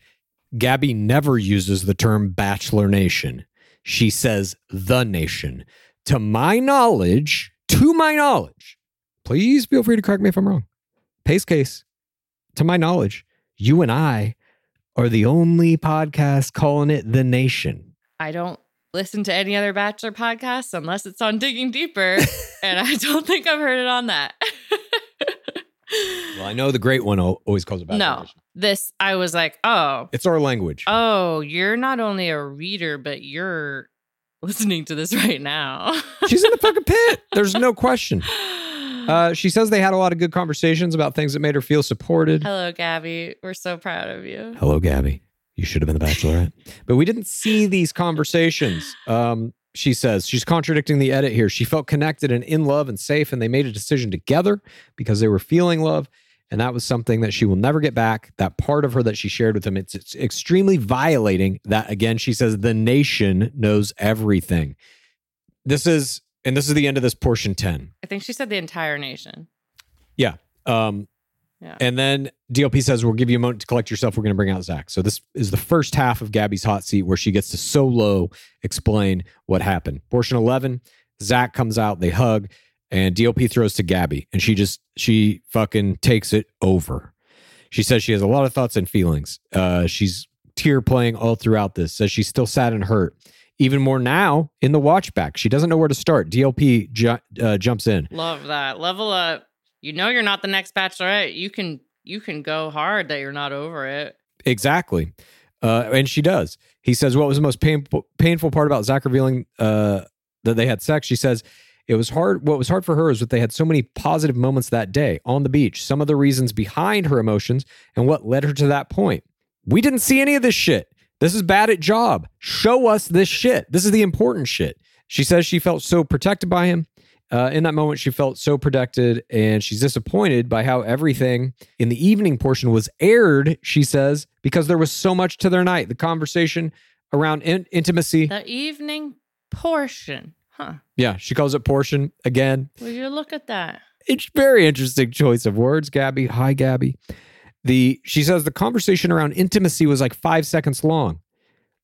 Gabby never uses the term Bachelor Nation. She says the nation. To my knowledge, to my knowledge, please feel free to correct me if I'm wrong. Pacecase, to my knowledge, you and I are the only podcast calling it the nation. I don't listen to any other Bachelor podcasts unless it's on Digging Deeper. and I don't think I've heard it on that. Well, I know the great one always calls it Bachelor no, this, I was like, oh, It's our language. oh, you're not only a reader, but you're listening to this right now. She's in the fucking pit. There's no question. Uh, she says they had a lot of good conversations about things that made her feel supported. Hello, Gabby. We're so proud of you. Hello, Gabby. You should have been the Bachelorette. but we didn't see these conversations. Um, she says she's contradicting the edit here. She felt connected and in love and safe, and they made a decision together because they were feeling love. And that was something that she will never get back. That part of her that she shared with him, it's, it's extremely violating that. Again, she says the nation knows everything. This is and this is the end of this portion 10. I think she said the entire nation. Yeah. Um, Yeah. And then DLP says, We'll give you a moment to collect yourself. We're going to bring out Zach. So, this is the first half of Gabby's hot seat where she gets to solo explain what happened. Portion 11, Zach comes out, they hug, and DLP throws to Gabby, and she just, she fucking takes it over. She says she has a lot of thoughts and feelings. Uh, she's tear playing all throughout this, says she's still sad and hurt. Even more now in the watch back. She doesn't know where to start. DLP ju- uh, jumps in. Love that. Level up. You know you're not the next bachelorette. You can you can go hard that you're not over it. Exactly. Uh, and she does. He says, What was the most painful, painful part about Zach revealing uh, that they had sex? She says, It was hard. What was hard for her is that they had so many positive moments that day on the beach, some of the reasons behind her emotions, and what led her to that point. We didn't see any of this shit. This is bad at job. Show us this shit. This is the important shit. She says she felt so protected by him. Uh, in that moment, she felt so protected and she's disappointed by how everything in the evening portion was aired, she says, because there was so much to their night. The conversation around in- intimacy. The evening portion. Huh. yeah, she calls it portion again. Will you look at that? It's very interesting choice of words, Gabby. Hi, Gabby. The she says the conversation around intimacy was like five seconds long.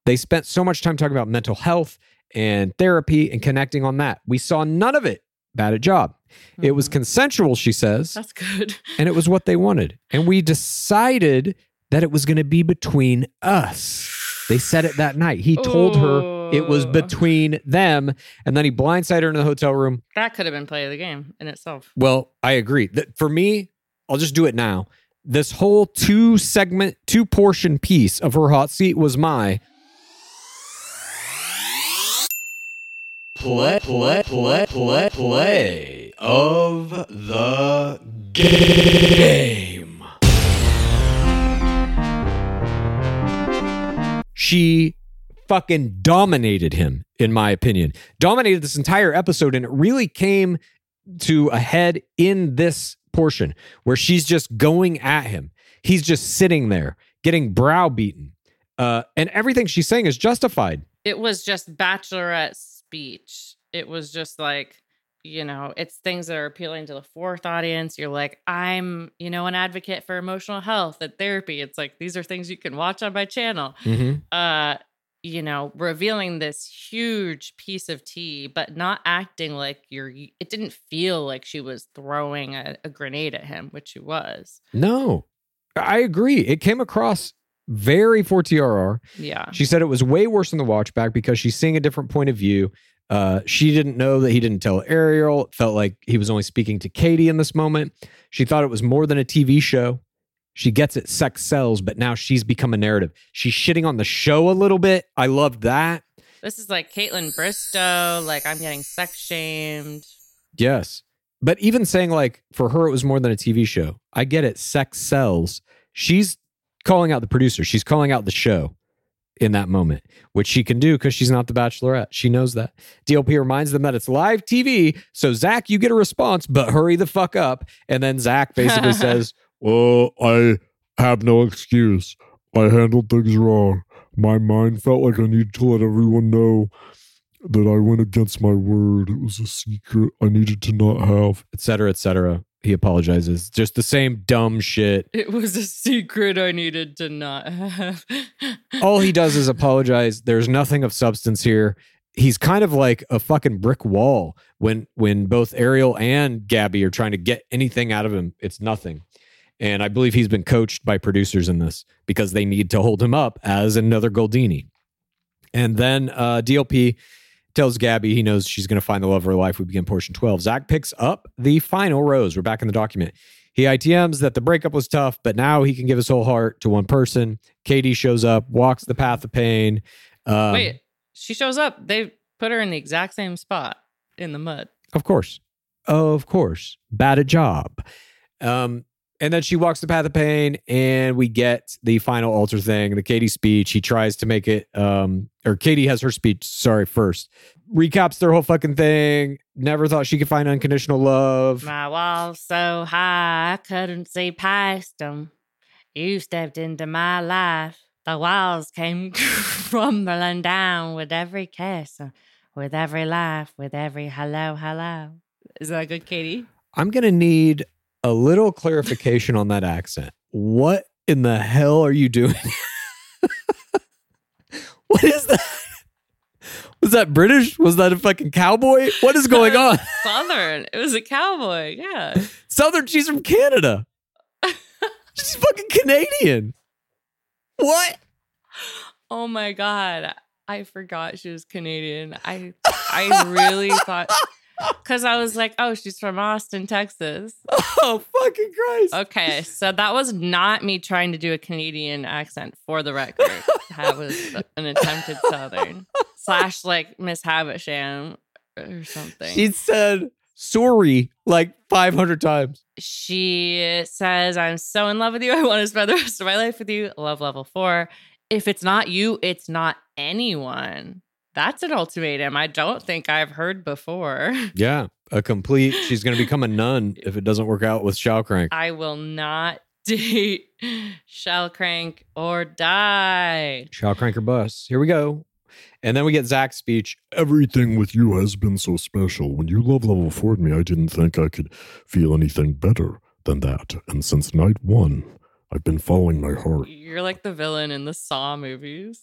They spent so much time talking about mental health and therapy and connecting on that. We saw none of it. Bad at job. It was Mhm. consensual, she says, That's good. and it was what they wanted. And we decided that it was going to be between us. They said it that night. He told her it was between them, and then he blindsided her in the hotel room. That could have been play of the game in itself. Well, I agree. That for me, I'll just do it now. This whole two segment, two portion piece of her hot seat was my Play, play, play, play, play of the game. she fucking dominated him, in my opinion. Dominated this entire episode, and it really came to a head in this portion where she's just going at him. He's just sitting there getting browbeaten. Uh, and everything she's saying is justified. It was just bachelorette speech. It was just like, you know, it's things that are appealing to the fourth audience. You're like, I'm, you know, an advocate for emotional health and therapy. It's like these are things you can watch on my channel. uh you know revealing this huge piece of tea but not acting like you're it didn't feel like she was throwing a, a grenade at him which she was No, I agree. It came across very for TRR. yeah She said it was way worse in the watchback because she's seeing a different point of view. Uh, she didn't know that he didn't tell Ariel. It felt like he was only speaking to Katie in this moment. She thought it was more than a TV show. She gets it, sex sells, but now she's become a narrative. She's shitting on the show a little bit. I love that. this is like kaitlyn bristowe like i'm getting sex shamed Yes. But even saying like for her it was more than a TV show. I get it. Sex sells. She's calling out the producer. She's calling out the show in that moment, which she can do because she's not the bachelorette. She knows that. DLP reminds them that it's live TV. So Zach, you get a response, but hurry the fuck up. And then Zach basically says, Well, I have no excuse. I handled things wrong. My mind felt like I needed to let everyone know that I went against my word. It was a secret I needed to not have. et cetera, et cetera. He apologizes. Just the same dumb shit. it was a secret i needed to not have All he does is apologize. There's nothing of substance here. He's kind of like a fucking brick wall when when both Ariel and Gabby are trying to get anything out of him. It's nothing. And I believe he's been coached by producers in this because they need to hold him up as another Goldini. And then uh, DLP tells Gabby he knows she's going to find the love of her life. We begin portion 12. Zach picks up the final rose. We're back in the document. He ITMs that the breakup was tough, but now he can give his whole heart to one person. Katie shows up, walks the path of pain. Um, wait she shows up they put her in the exact same spot in the mud Of course. Of course. Bad at job. Um, and then she walks the path of pain, and we get the final altar thing, the Katie speech. He tries to make it, um, or Katie has her speech, sorry, first. Recaps their whole fucking thing. Never thought she could find unconditional love. My walls so high I couldn't see past them. You stepped into my life. The walls came crumbling down with every kiss. with every laugh, with every hello, hello. Is that good, Katie? I'm going to need a little clarification on that accent. What in the hell are you doing? what is that? Was that British? Was that a fucking cowboy? What is going on? Southern. It was a cowboy. Yeah. Southern, she's from Canada. She's fucking Canadian. What? Oh my god. I forgot she was Canadian. I I really thought because I was like, oh, she's from Austin, Texas. Oh, fucking Christ. Okay, so that was not me trying to do a Canadian accent for the record. That was an attempted Southern slash like Miss Havisham or something. She said sorry like 500 times. she says, I'm so in love with you. I want to spend the rest of my life with you. Love level four. If it's not you, it's not anyone. That's an ultimatum I don't think I've heard before. Yeah, a complete. She's going to become a nun if it doesn't work out with Shellcrank. I will not date Shell Crank or die. Shellcrank or bus. Here we go. And then we get Zach's speech. Everything with you has been so special. When you love level 4 me, I didn't think I could feel anything better than that. And since night one, I've been following my heart. You're like the villain in the Saw movies.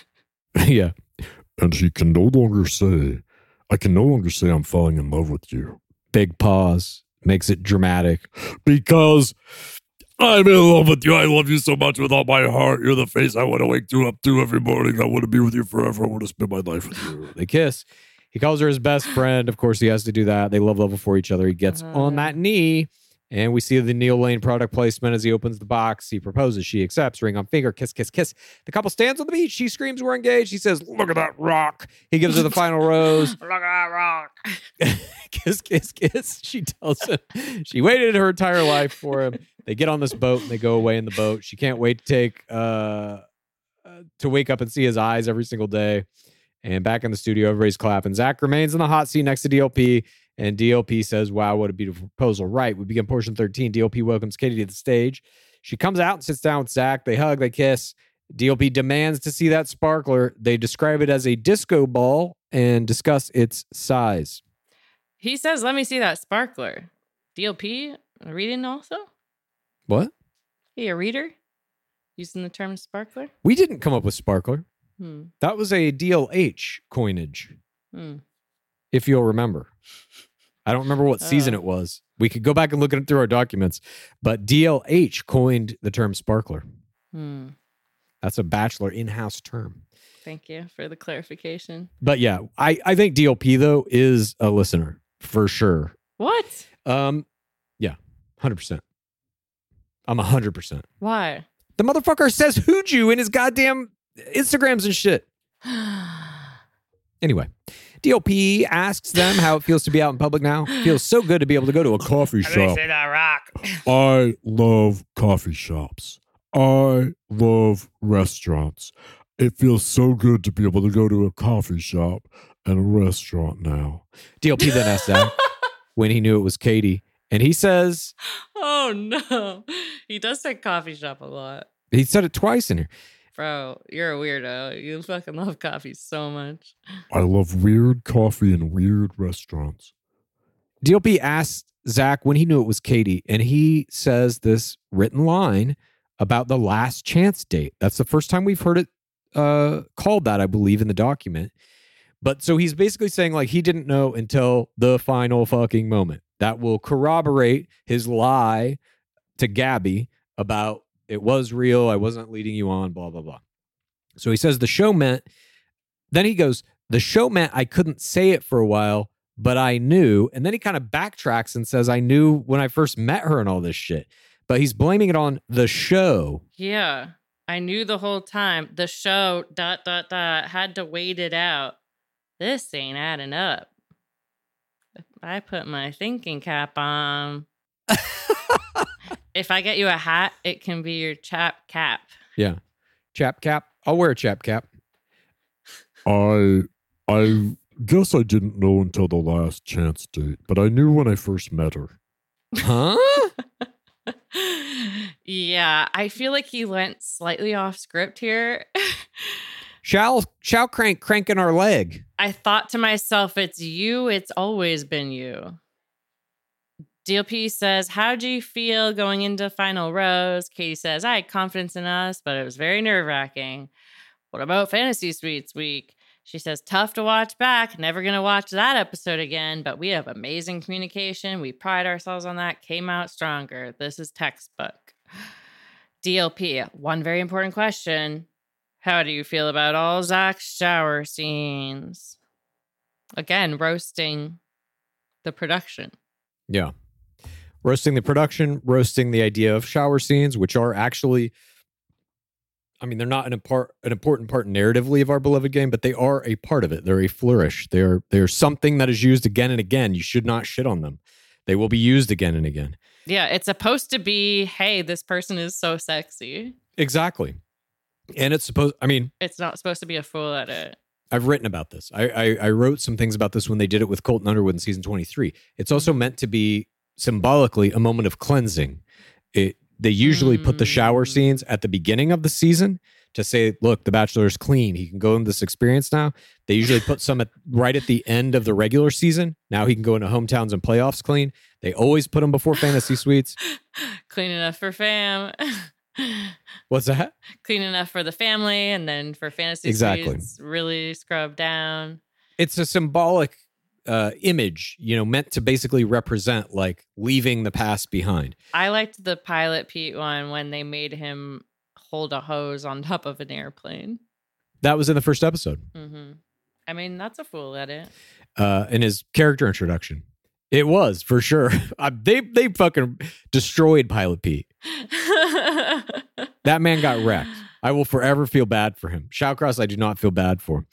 yeah. And she can no longer say, I can no longer say I'm falling in love with you. Big pause. Makes it dramatic. Because I'm in love with you. I love you so much with all my heart. You're the face I want to wake you up to every morning. I want to be with you forever. I want to spend my life with you. They kiss. He calls her his best friend. Of course, he has to do that. They love level for each other. He gets on uh-huh. that knee, and we see the Neil Lane product placement as he opens the box. He proposes. She accepts. Ring on finger. Kiss, kiss, kiss. The couple stands on the beach. She screams, We're engaged. He says, Look at that rock. He gives her the final rose. Look at that rock. kiss, kiss, kiss. She tells him she waited her entire life for him. They get on this boat and they go away in the boat. She can't wait to take uh, uh to wake up and see his eyes every single day. And back in the studio, everybody's clapping. Zach remains in the hot seat next to DLP, and DLP says, "Wow, what a beautiful proposal!" Right. We begin portion thirteen. DLP welcomes Katie to the stage. She comes out and sits down with Zach. They hug. They kiss. DLP demands to see that sparkler. They describe it as a disco ball and discuss its size. He says, Let me see that sparkler. DLP, reading also? What? He a reader? Using the term sparkler? We didn't come up with sparkler. Hmm. That was a DLH coinage, Hmm. If you'll remember. I don't remember what season Oh. it was. We could go back and look at it through our documents, but DLH coined the term sparkler. Hmm. That's a bachelor in-house term. Thank you for the clarification. But yeah, I, I think DLP though is a listener for sure. What? Um, yeah, hundred percent. I'm hundred percent. Why? The motherfucker says hooju in his goddamn Instagrams and shit. Anyway, DLP asks them how it feels to be out in public now. Feels so good to be able to go to a coffee shop. I love coffee shops. I love restaurants. It feels so good to be able to go to a coffee shop and a restaurant now. DLP then asked Zach when he knew it was Katie, and he says Oh no. He does say coffee shop a lot. he said it twice in here. Bro, you're a weirdo. You fucking love coffee so much. I love weird coffee and weird restaurants. DLP asked Zach when he knew it was Katie, and he says this written line about the last chance date. That's the first time we've heard it uh, called that, I believe, in the document. But so he's basically saying like he didn't know until the final fucking moment. That will corroborate his lie to Gabby about it was real. I wasn't leading you on, blah, blah, blah. So he says the show meant, then he goes, the show meant I couldn't say it for a while, but I knew. And then he kind of backtracks and says, I knew when I first met her and all this shit. But he's blaming it on the show. Yeah. I knew the whole time the show dot dot dot had to wait it out. This ain't adding up. I put my thinking cap on. if I get you a hat, it can be your chap cap. Yeah. Chap cap. I'll wear a chap cap. I I guess I didn't know until the last chance date, but I knew when I first met her. Huh? yeah, I feel like he went slightly off script here. Shall shall crank cranking our leg. I thought to myself, it's you. It's always been you. DLP says, How do you feel going into final rose? Katie says, I had confidence in us, but it was very nerve wracking. What about Fantasy Suites week? She says, Tough to watch back. Never going to watch that episode again, but we have amazing communication. We pride ourselves on that. Came out stronger. This is textbook. DLP, one very important question. How do you feel about all Zach's shower scenes? Again, roasting the production. Yeah. Roasting the production, roasting the idea of shower scenes, which are actually, I mean, they're not an, impar- an important part narratively of our beloved game, but they are a part of it. They're a flourish. They're they're something that is used again and again. You should not shit on them. They will be used again and again. Yeah, it's supposed to be, hey, this person is so sexy. Exactly. And it's supposed. I mean, It's not supposed to be a fool at it. I've written about this. I, I I wrote some things about this when they did it with Colton Underwood in season twenty three. It's also meant to be symbolically a moment of cleansing. It they usually put the shower Mm. scenes at the beginning of the season to say, look, the bachelor is clean. He can go in this experience now. They usually put some at right at the end of the regular season. Now he can go into hometowns and playoffs clean. They always put him before fantasy suites. Clean enough for fam. What's that? Clean enough for the family, and then for fantasy Exactly. suites, really scrub down. it's a symbolic uh, image, you know, meant to basically represent like leaving the past behind. I liked the pilot Pete one when they made him hold a hose on top of an airplane. That was in the first episode, Mm-hmm. I mean, that's a fool at it. uh, in his character introduction. It was for sure. I, they they fucking destroyed Pilot Pete. That man got wrecked. I will forever feel bad for him. Shallcross, I do not feel bad for.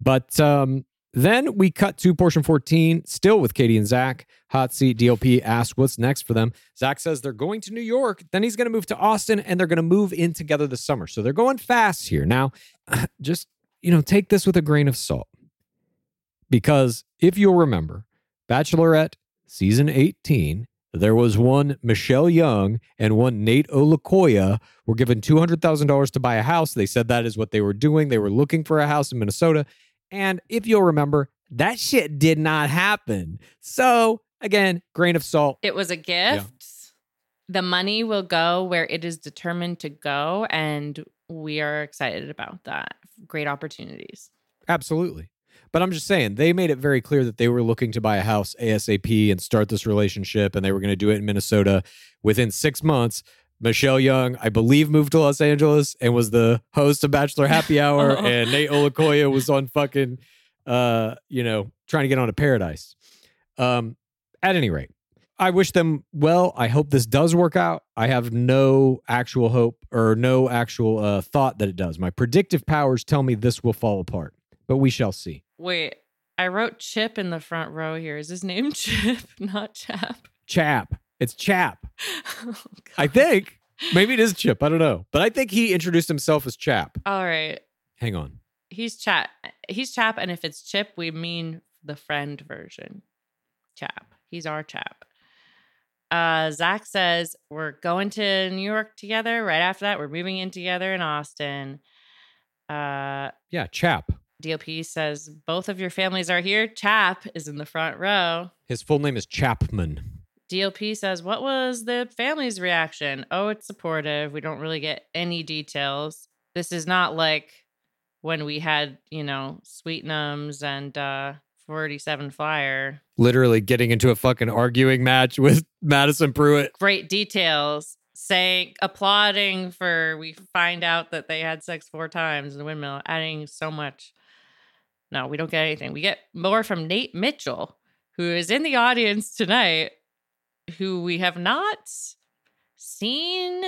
But um, then we cut to portion 14, still with Katie and Zach. Hot seat DLP asks what's next for them. Zach says they're going to New York, then he's going to move to Austin, and they're going to move in together this summer. So they're going fast here. Now, just, you know, take this with a grain of salt. Because if you'll remember, Bachelorette season 18, there was one Michelle Young and one Nayte Olukoya were given $200,000 to buy a house. They said that is what they were doing. They were looking for a house in Minnesota. And if you'll remember, that shit did not happen. So, again, grain of salt. It was a gift. The money will go where it is determined to go, and we are excited about that. Great opportunities. Absolutely. But I'm just saying, they made it very clear that they were looking to buy a house ASAP and start this relationship, and they were going to do it in Minnesota within six months. Michelle Young, I believe, moved to Los Angeles and was the host of Bachelor Happy Hour, and Nayte Olukoya was on fucking, uh, you know, trying to get on a Paradise. Um, at any rate, I wish them well. I hope this does work out. I have no actual hope or no actual uh, thought that it does. My predictive powers tell me this will fall apart, but we shall see. Wait, I wrote Chip in the front row here. Is his name Chip, not Chap? Chap. It's Chap. Oh, I think. Maybe it is Chip. I don't know. But I think he introduced himself as Chap. All right. Hang on. He's Chap. He's Chap, and if it's Chip, we mean the friend version. Chap. He's our Chap. Uh, Zach says we're going to New York together. Right after that, we're moving in together in Austin. Uh, Yeah, Chap. DLP says both of your families are here. Chap is in the front row. His full name is Chapman. DLP says, What was the family's reaction? Oh, it's supportive. We don't really get any details. This is not like when we had, you know, Sweet Sweetnums and uh 47 Flyer. Literally getting into a fucking arguing match with Madison Prewett. Great details. Saying, applauding for we find out that they had sex four times in the windmill, adding so much. No, we don't get anything. We get more from Nate Mitchell, who is in the audience tonight, who we have not seen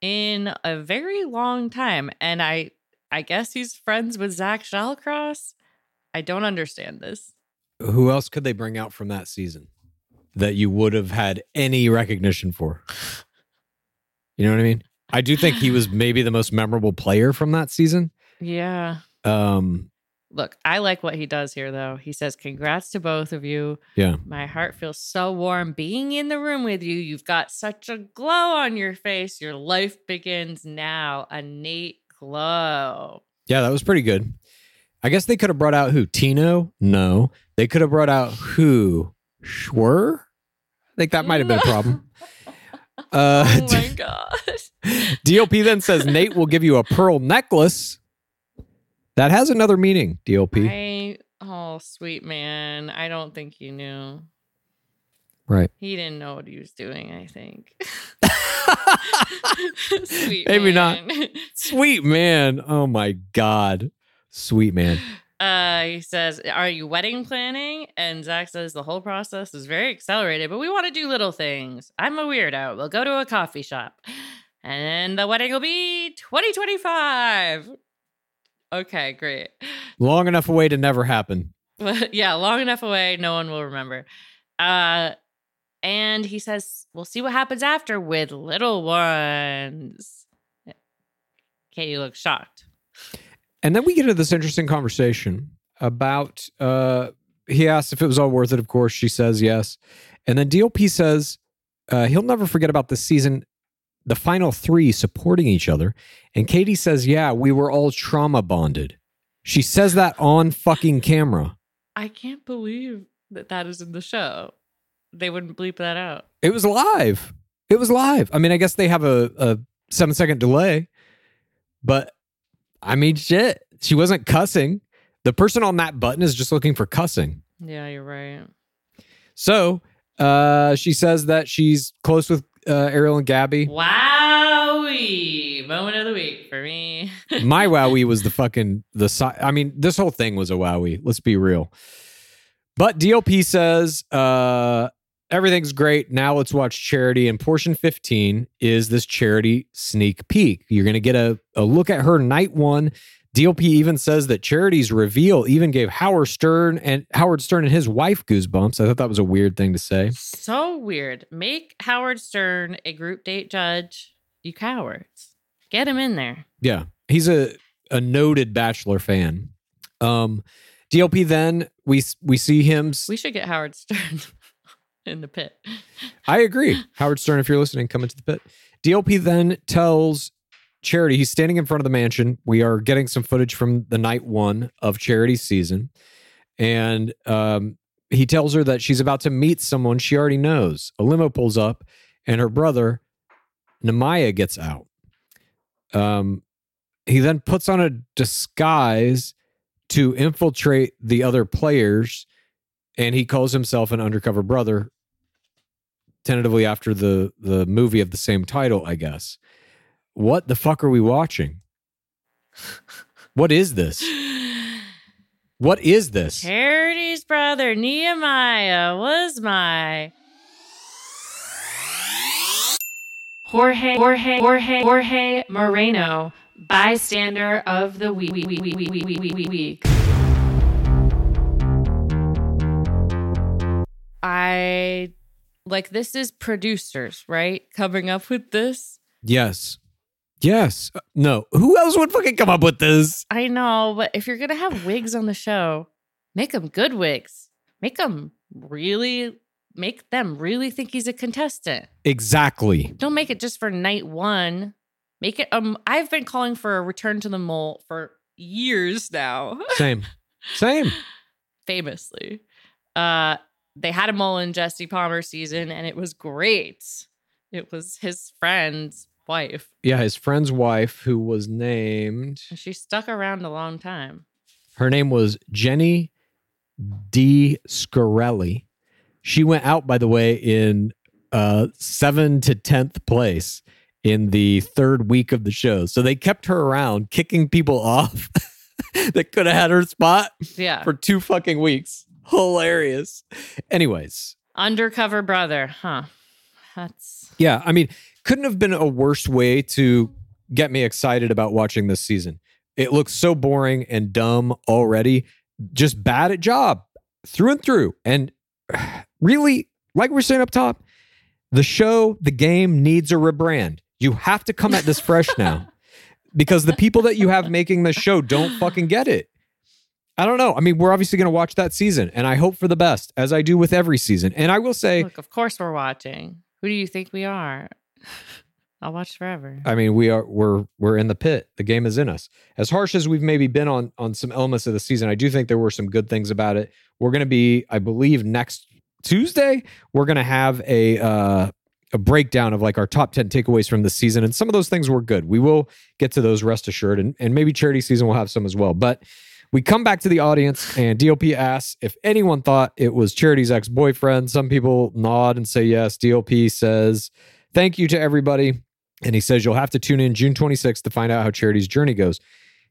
in a very long time. And I I guess he's friends with Zach Shallcross. I don't understand this. Who else could they bring out from that season that you would have had any recognition for? You know what I mean? I do think he was maybe the most memorable player from that season. Yeah. Um, Look, I like what he does here, though. He says, Congrats to both of you. yeah. My heart feels so warm being in the room with you. You've got such a glow on your face. Your life begins now. A Nate glow. Yeah, that was pretty good. I guess they could have brought out who? Tino? No. They could have brought out who? Schwer? I think that might have been a problem. Uh, oh my gosh. DLP then says Nate will give you a pearl necklace. That has another meaning, DLP. I, oh, sweet man. I don't think he knew. Right. He didn't know what he was doing, I think. sweet Maybe not. Sweet man. Oh my God. Sweet man. Uh, he says, Are you wedding planning? And Zach says, The whole process is very accelerated, but we want to do little things. I'm a weirdo. We'll go to a coffee shop. And the wedding will be 2025. Okay, great. Long enough away to never happen. yeah, long enough away, no one will remember. Uh, and he says, We'll see what happens after with little ones. Katie looks shocked. And then we get into this interesting conversation about uh he asks if it was all worth it, of course. She says yes. And then DLP says uh, he'll never forget about this season, the final three supporting each other. And Katie says, Yeah, we were all trauma bonded. She says that on fucking camera. I can't believe that that is in the show. They wouldn't bleep that out. It was live. It was live. I mean, I guess they have a, a seven second delay, but I mean, shit. She wasn't cussing. The person on that button is just looking for cussing. Yeah, you're right. So uh, she says that she's close with uh, Ariel and Gabby. Wowie! Moment of the week for me. My wowie was the fucking the si- I mean, this whole thing was a wowie. Let's be real. But DLP says uh, everything's great. Now let's watch Charity. And portion 15 is this Charity sneak peek. You're going to get a, a look at her night one. DLP even says that Charity's reveal even gave Howard Stern and Howard Stern and his wife goosebumps. I thought that was a weird thing to say. so weird. Make Howard Stern a group date judge. You cowards. Get him in there. Yeah, he's a a noted Bachelor fan. Um, DLP then we we see him. We should get Howard Stern in the pit. I agree, Howard Stern. If you're listening, come into the pit. DLP then tells Charity he's standing in front of the mansion. We are getting some footage from the night one of Charity's season, and um, he tells her that she's about to meet someone she already knows. A limo pulls up, and her brother Nehemiah gets out. Um, he then puts on a disguise to infiltrate the other players, and he calls himself an undercover brother. Tentatively after the the movie of the same title, I guess. What the fuck are we watching? What is this? What is this? Charity's brother Nehemiah was my Jorge Jorge Jorge Jorge Moreno, bystander of the week. week, week, week, week, week, week, week. I like this is producers, right? Coming up with this. Yes. Yes. Uh, No. Who else would fucking come up with this? I know, but if you're gonna have wigs on the show, make them good wigs. Make them really make them really think he's a contestant. Exactly. Don't make it just for night one. Make it um I've been calling for a return to the mole for years now. Same. Same. Famously. Uh they had a mole in Jesse Palmer season and it was great. It was his friend's wife. Yeah, his friend's wife, who was named, And she stuck around a long time. her name was Jenny D. Scarelli. She went out, by the way, in uh, seven to 10th place in the third week of the show. So they kept her around, kicking people off that could have had her spot Yeah. for two fucking weeks. Hilarious. Anyways, Undercover brother, huh? That's Yeah, I mean, couldn't have been a worse way to get me excited about watching this season. It looks so boring and dumb already, just bad at job through and through. And really, like we we're saying up top, the show, the game needs a rebrand. You have to come at this fresh now because the people that you have making the show don't fucking get it. I don't know. I mean, we're obviously going to watch that season, and I hope for the best, as I do with every season. And I will say, look, of course we're watching. Who do you think we are? I'll watch forever. I mean, we are we're we're in the pit. The game is in us. As harsh as we've maybe been on on some elements of the season, I do think there were some good things about it. We're going to be, I believe, next Tuesday. We're going to have a uh, a breakdown of like our top ten takeaways from the season, and some of those things were good. We will get to those, rest assured, and and maybe charity season will have some as well. But we come back to the audience, and DLP asks if anyone thought it was Charity's ex boyfriend. Some people nod and say yes. DLP says thank you to everybody. And he says you'll have to tune in June 26th to find out how Charity's journey goes.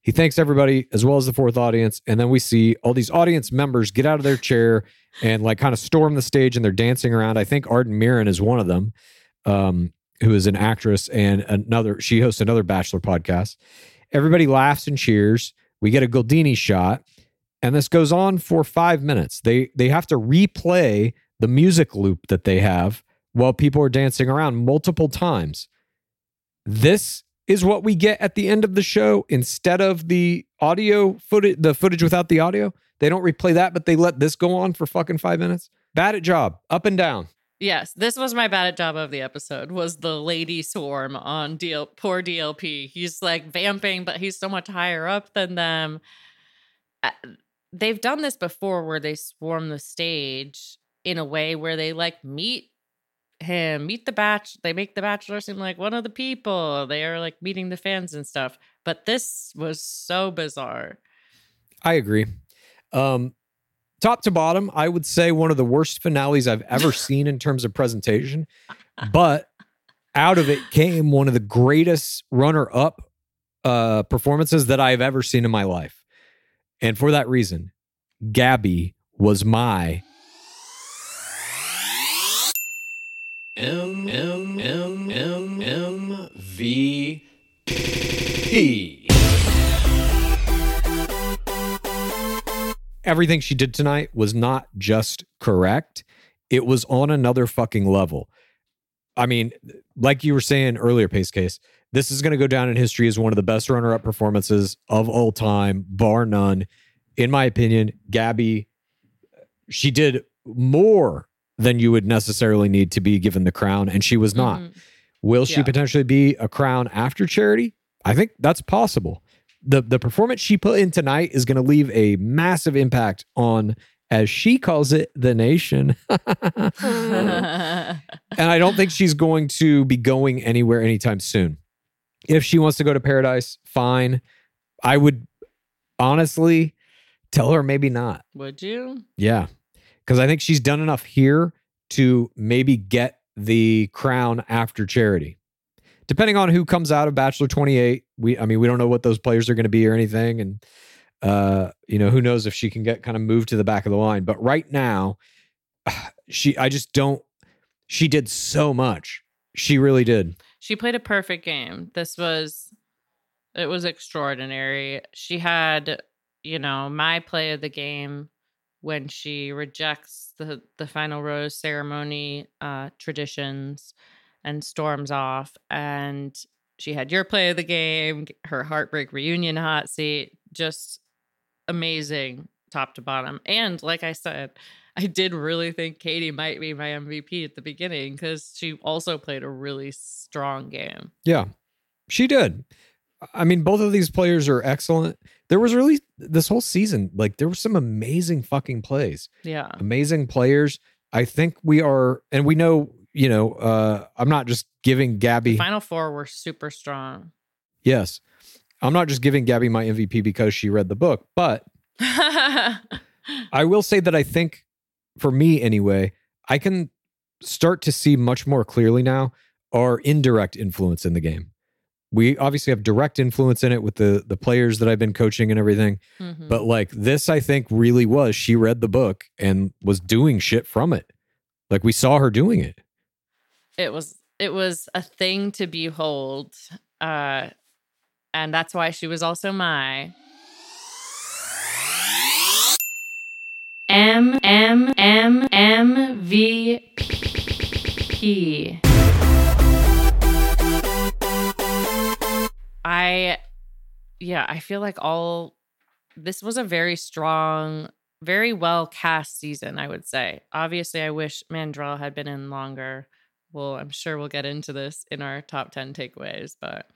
He thanks everybody as well as the fourth audience. And then we see all these audience members get out of their chair and like kind of storm the stage and they're dancing around. I think Arden Mirren is one of them, um, who is an actress and another, she hosts another Bachelor podcast. Everybody laughs and cheers. We get a Goldini shot. And this goes on for five minutes. They they have to replay the music loop that they have while people are dancing around multiple times. This is what we get at the end of the show instead of the audio footage, the footage without the audio. They don't replay that, but they let this go on for fucking five minutes. Bad at job, up and down. Yes, this was my bad at job of the episode. Was the lady swarm on DL poor DLP? He's like vamping, but he's so much higher up than them. Uh, They've done this before, where they swarm the stage in a way where they like meet him, meet the batch. They make the bachelor seem like one of the people. They are like meeting the fans and stuff. But this was so bizarre. I agree. Um, top to bottom, I would say one of the worst finales I've ever seen in terms of presentation. But out of it came one of the greatest runner up uh, performances that I've ever seen in my life. And for that reason, Gabby was my M M M M M V P. everything she did tonight was not just correct, it was on another fucking level. I mean, like you were saying earlier, Pacecase, this is going to go down in history as one of the best runner up performances of all time, bar none. In my opinion, Gabby, she did more than you would necessarily need to be given the crown, and she was not. Mhm. Will she potentially be a crown after charity? I think that's possible. The the performance she put in tonight is going to leave a massive impact on as she calls it the nation. and I don't think she's going to be going anywhere anytime soon. If she wants to go to paradise, fine. I would honestly tell her maybe not. Would you? Yeah. Because I think she's done enough here to maybe get the crown after charity. Depending on who comes out of Bachelor 28, we I mean, we don't know what those players are going to be or anything. And uh, you know, who knows if she can get kind of moved to the back of the line. But right now, she I just don't she did so much. She really did. She played a perfect game. This was it was extraordinary. She had, you know, my play of the game when she rejects the the final rose ceremony uh traditions and storms off and she had your play of the game, her heartbreak reunion hot seat, just amazing top to bottom. And like I said, I did really think Katie might be my MVP at the beginning because she also played a really strong game. Yeah, she did. I mean, both of these players are excellent. There was really this whole season, like there were some amazing fucking plays, Yeah. amazing players. I think we are, and we know, you know, uh, I'm not just giving Gabby. The final four were super strong. yes, I'm not just giving Gabby my MVP because she read the book, but I will say that I think, for me anyway, I can start to see much more clearly now our indirect influence in the game. We obviously have direct influence in it with the the players that I've been coaching and everything, Mhm. but like this, I think really was she read the book and was doing shit from it. Like we saw her doing it. it was it was a thing to behold. Uh and that's why she was also my M M M M V P. I yeah, I feel like all this was a very strong, very well cast season, I would say. Obviously, I wish Mandrell had been in longer, well, I'm sure we'll get into this in our top 10 takeaways, but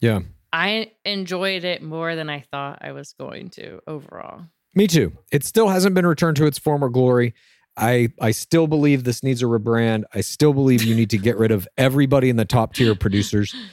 Yeah. I enjoyed it more than I thought I was going to overall. Me too. It still hasn't been returned to its former glory. I I still believe this needs a rebrand. I still believe you need to get rid of everybody in the top tier producers.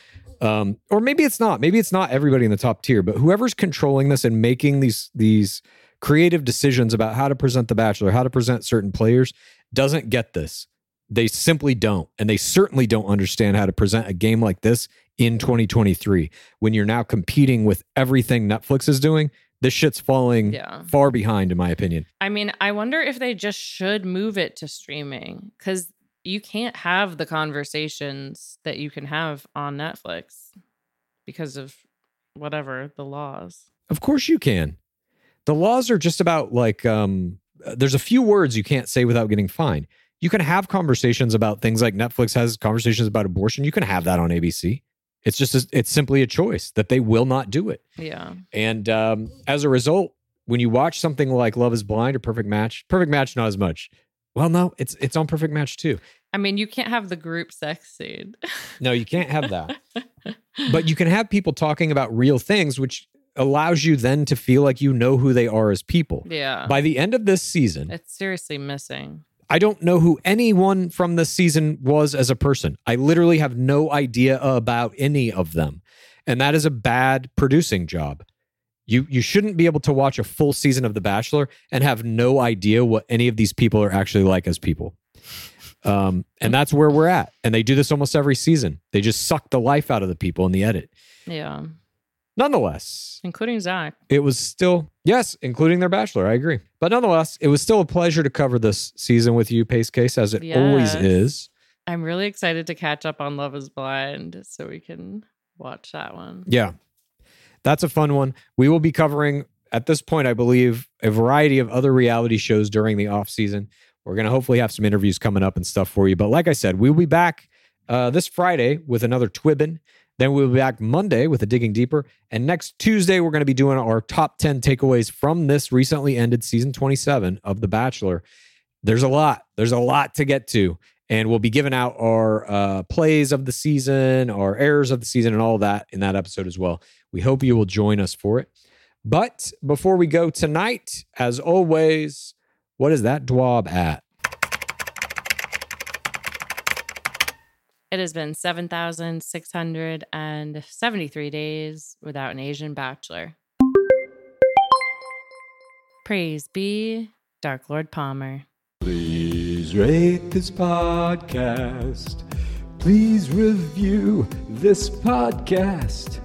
Um, or maybe it's not. Maybe it's not everybody in the top tier, but whoever's controlling this and making these these creative decisions about how to present the Bachelor, how to present certain players, doesn't get this. They simply don't, and they certainly don't understand how to present a game like this in 2023 when you're now competing with everything Netflix is doing. This shit's falling Yeah. far behind, in my opinion. I mean, I wonder if they just should move it to streaming because you can't have the conversations that you can have on Netflix because of whatever the laws. Of course you can. The laws are just about like um uh, there's a few words you can't say without getting fined. You can have conversations about things like Netflix has conversations about abortion. You can have that on ABC. It's just a, it's simply a choice that they will not do it. Yeah. And um, as a result, when you watch something like Love Is Blind or Perfect Match, Perfect Match not as much. Well, no, it's it's on Perfect Match too. I mean, you can't have the group sex scene. No, you can't have that. but you can have people talking about real things, which allows you then to feel like you know who they are as people. yeah. By the end of this season, It's seriously missing. I don't know who anyone from this season was as a person. I literally have no idea about any of them. And that is a bad producing job. You you shouldn't be able to watch a full season of The Bachelor and have no idea what any of these people are actually like as people. Um, and that's where we're at. And they do this almost every season. They just suck the life out of the people in the edit. Yeah. Nonetheless, Including Zach. it was still yes, including their bachelor. I agree, but nonetheless, it was still a pleasure to cover this season with you, Pacecase, as it always is. I'm really excited to catch up on Love is Blind so we can watch that one. Yeah, that's a fun one. We will be covering at this point, I believe, a variety of other reality shows during the off season. We're gonna hopefully have some interviews coming up and stuff for you. But like I said, we'll be back uh, this Friday with another Twibbin. Then we'll be back Monday with a Digging Deeper. And next Tuesday, we're going to be doing our top 10 takeaways from this recently ended season 27 of The Bachelor. There's a lot. There's a lot to get to. And we'll be giving out our uh, plays of the season, our errors of the season, and all that in that episode as well. We hope you will join us for it. But before we go tonight, as always, what is that dwab at? It has been 7,673 days without an Asian bachelor. Praise be Dark Lord Palmer. Please rate this podcast. Please review this podcast.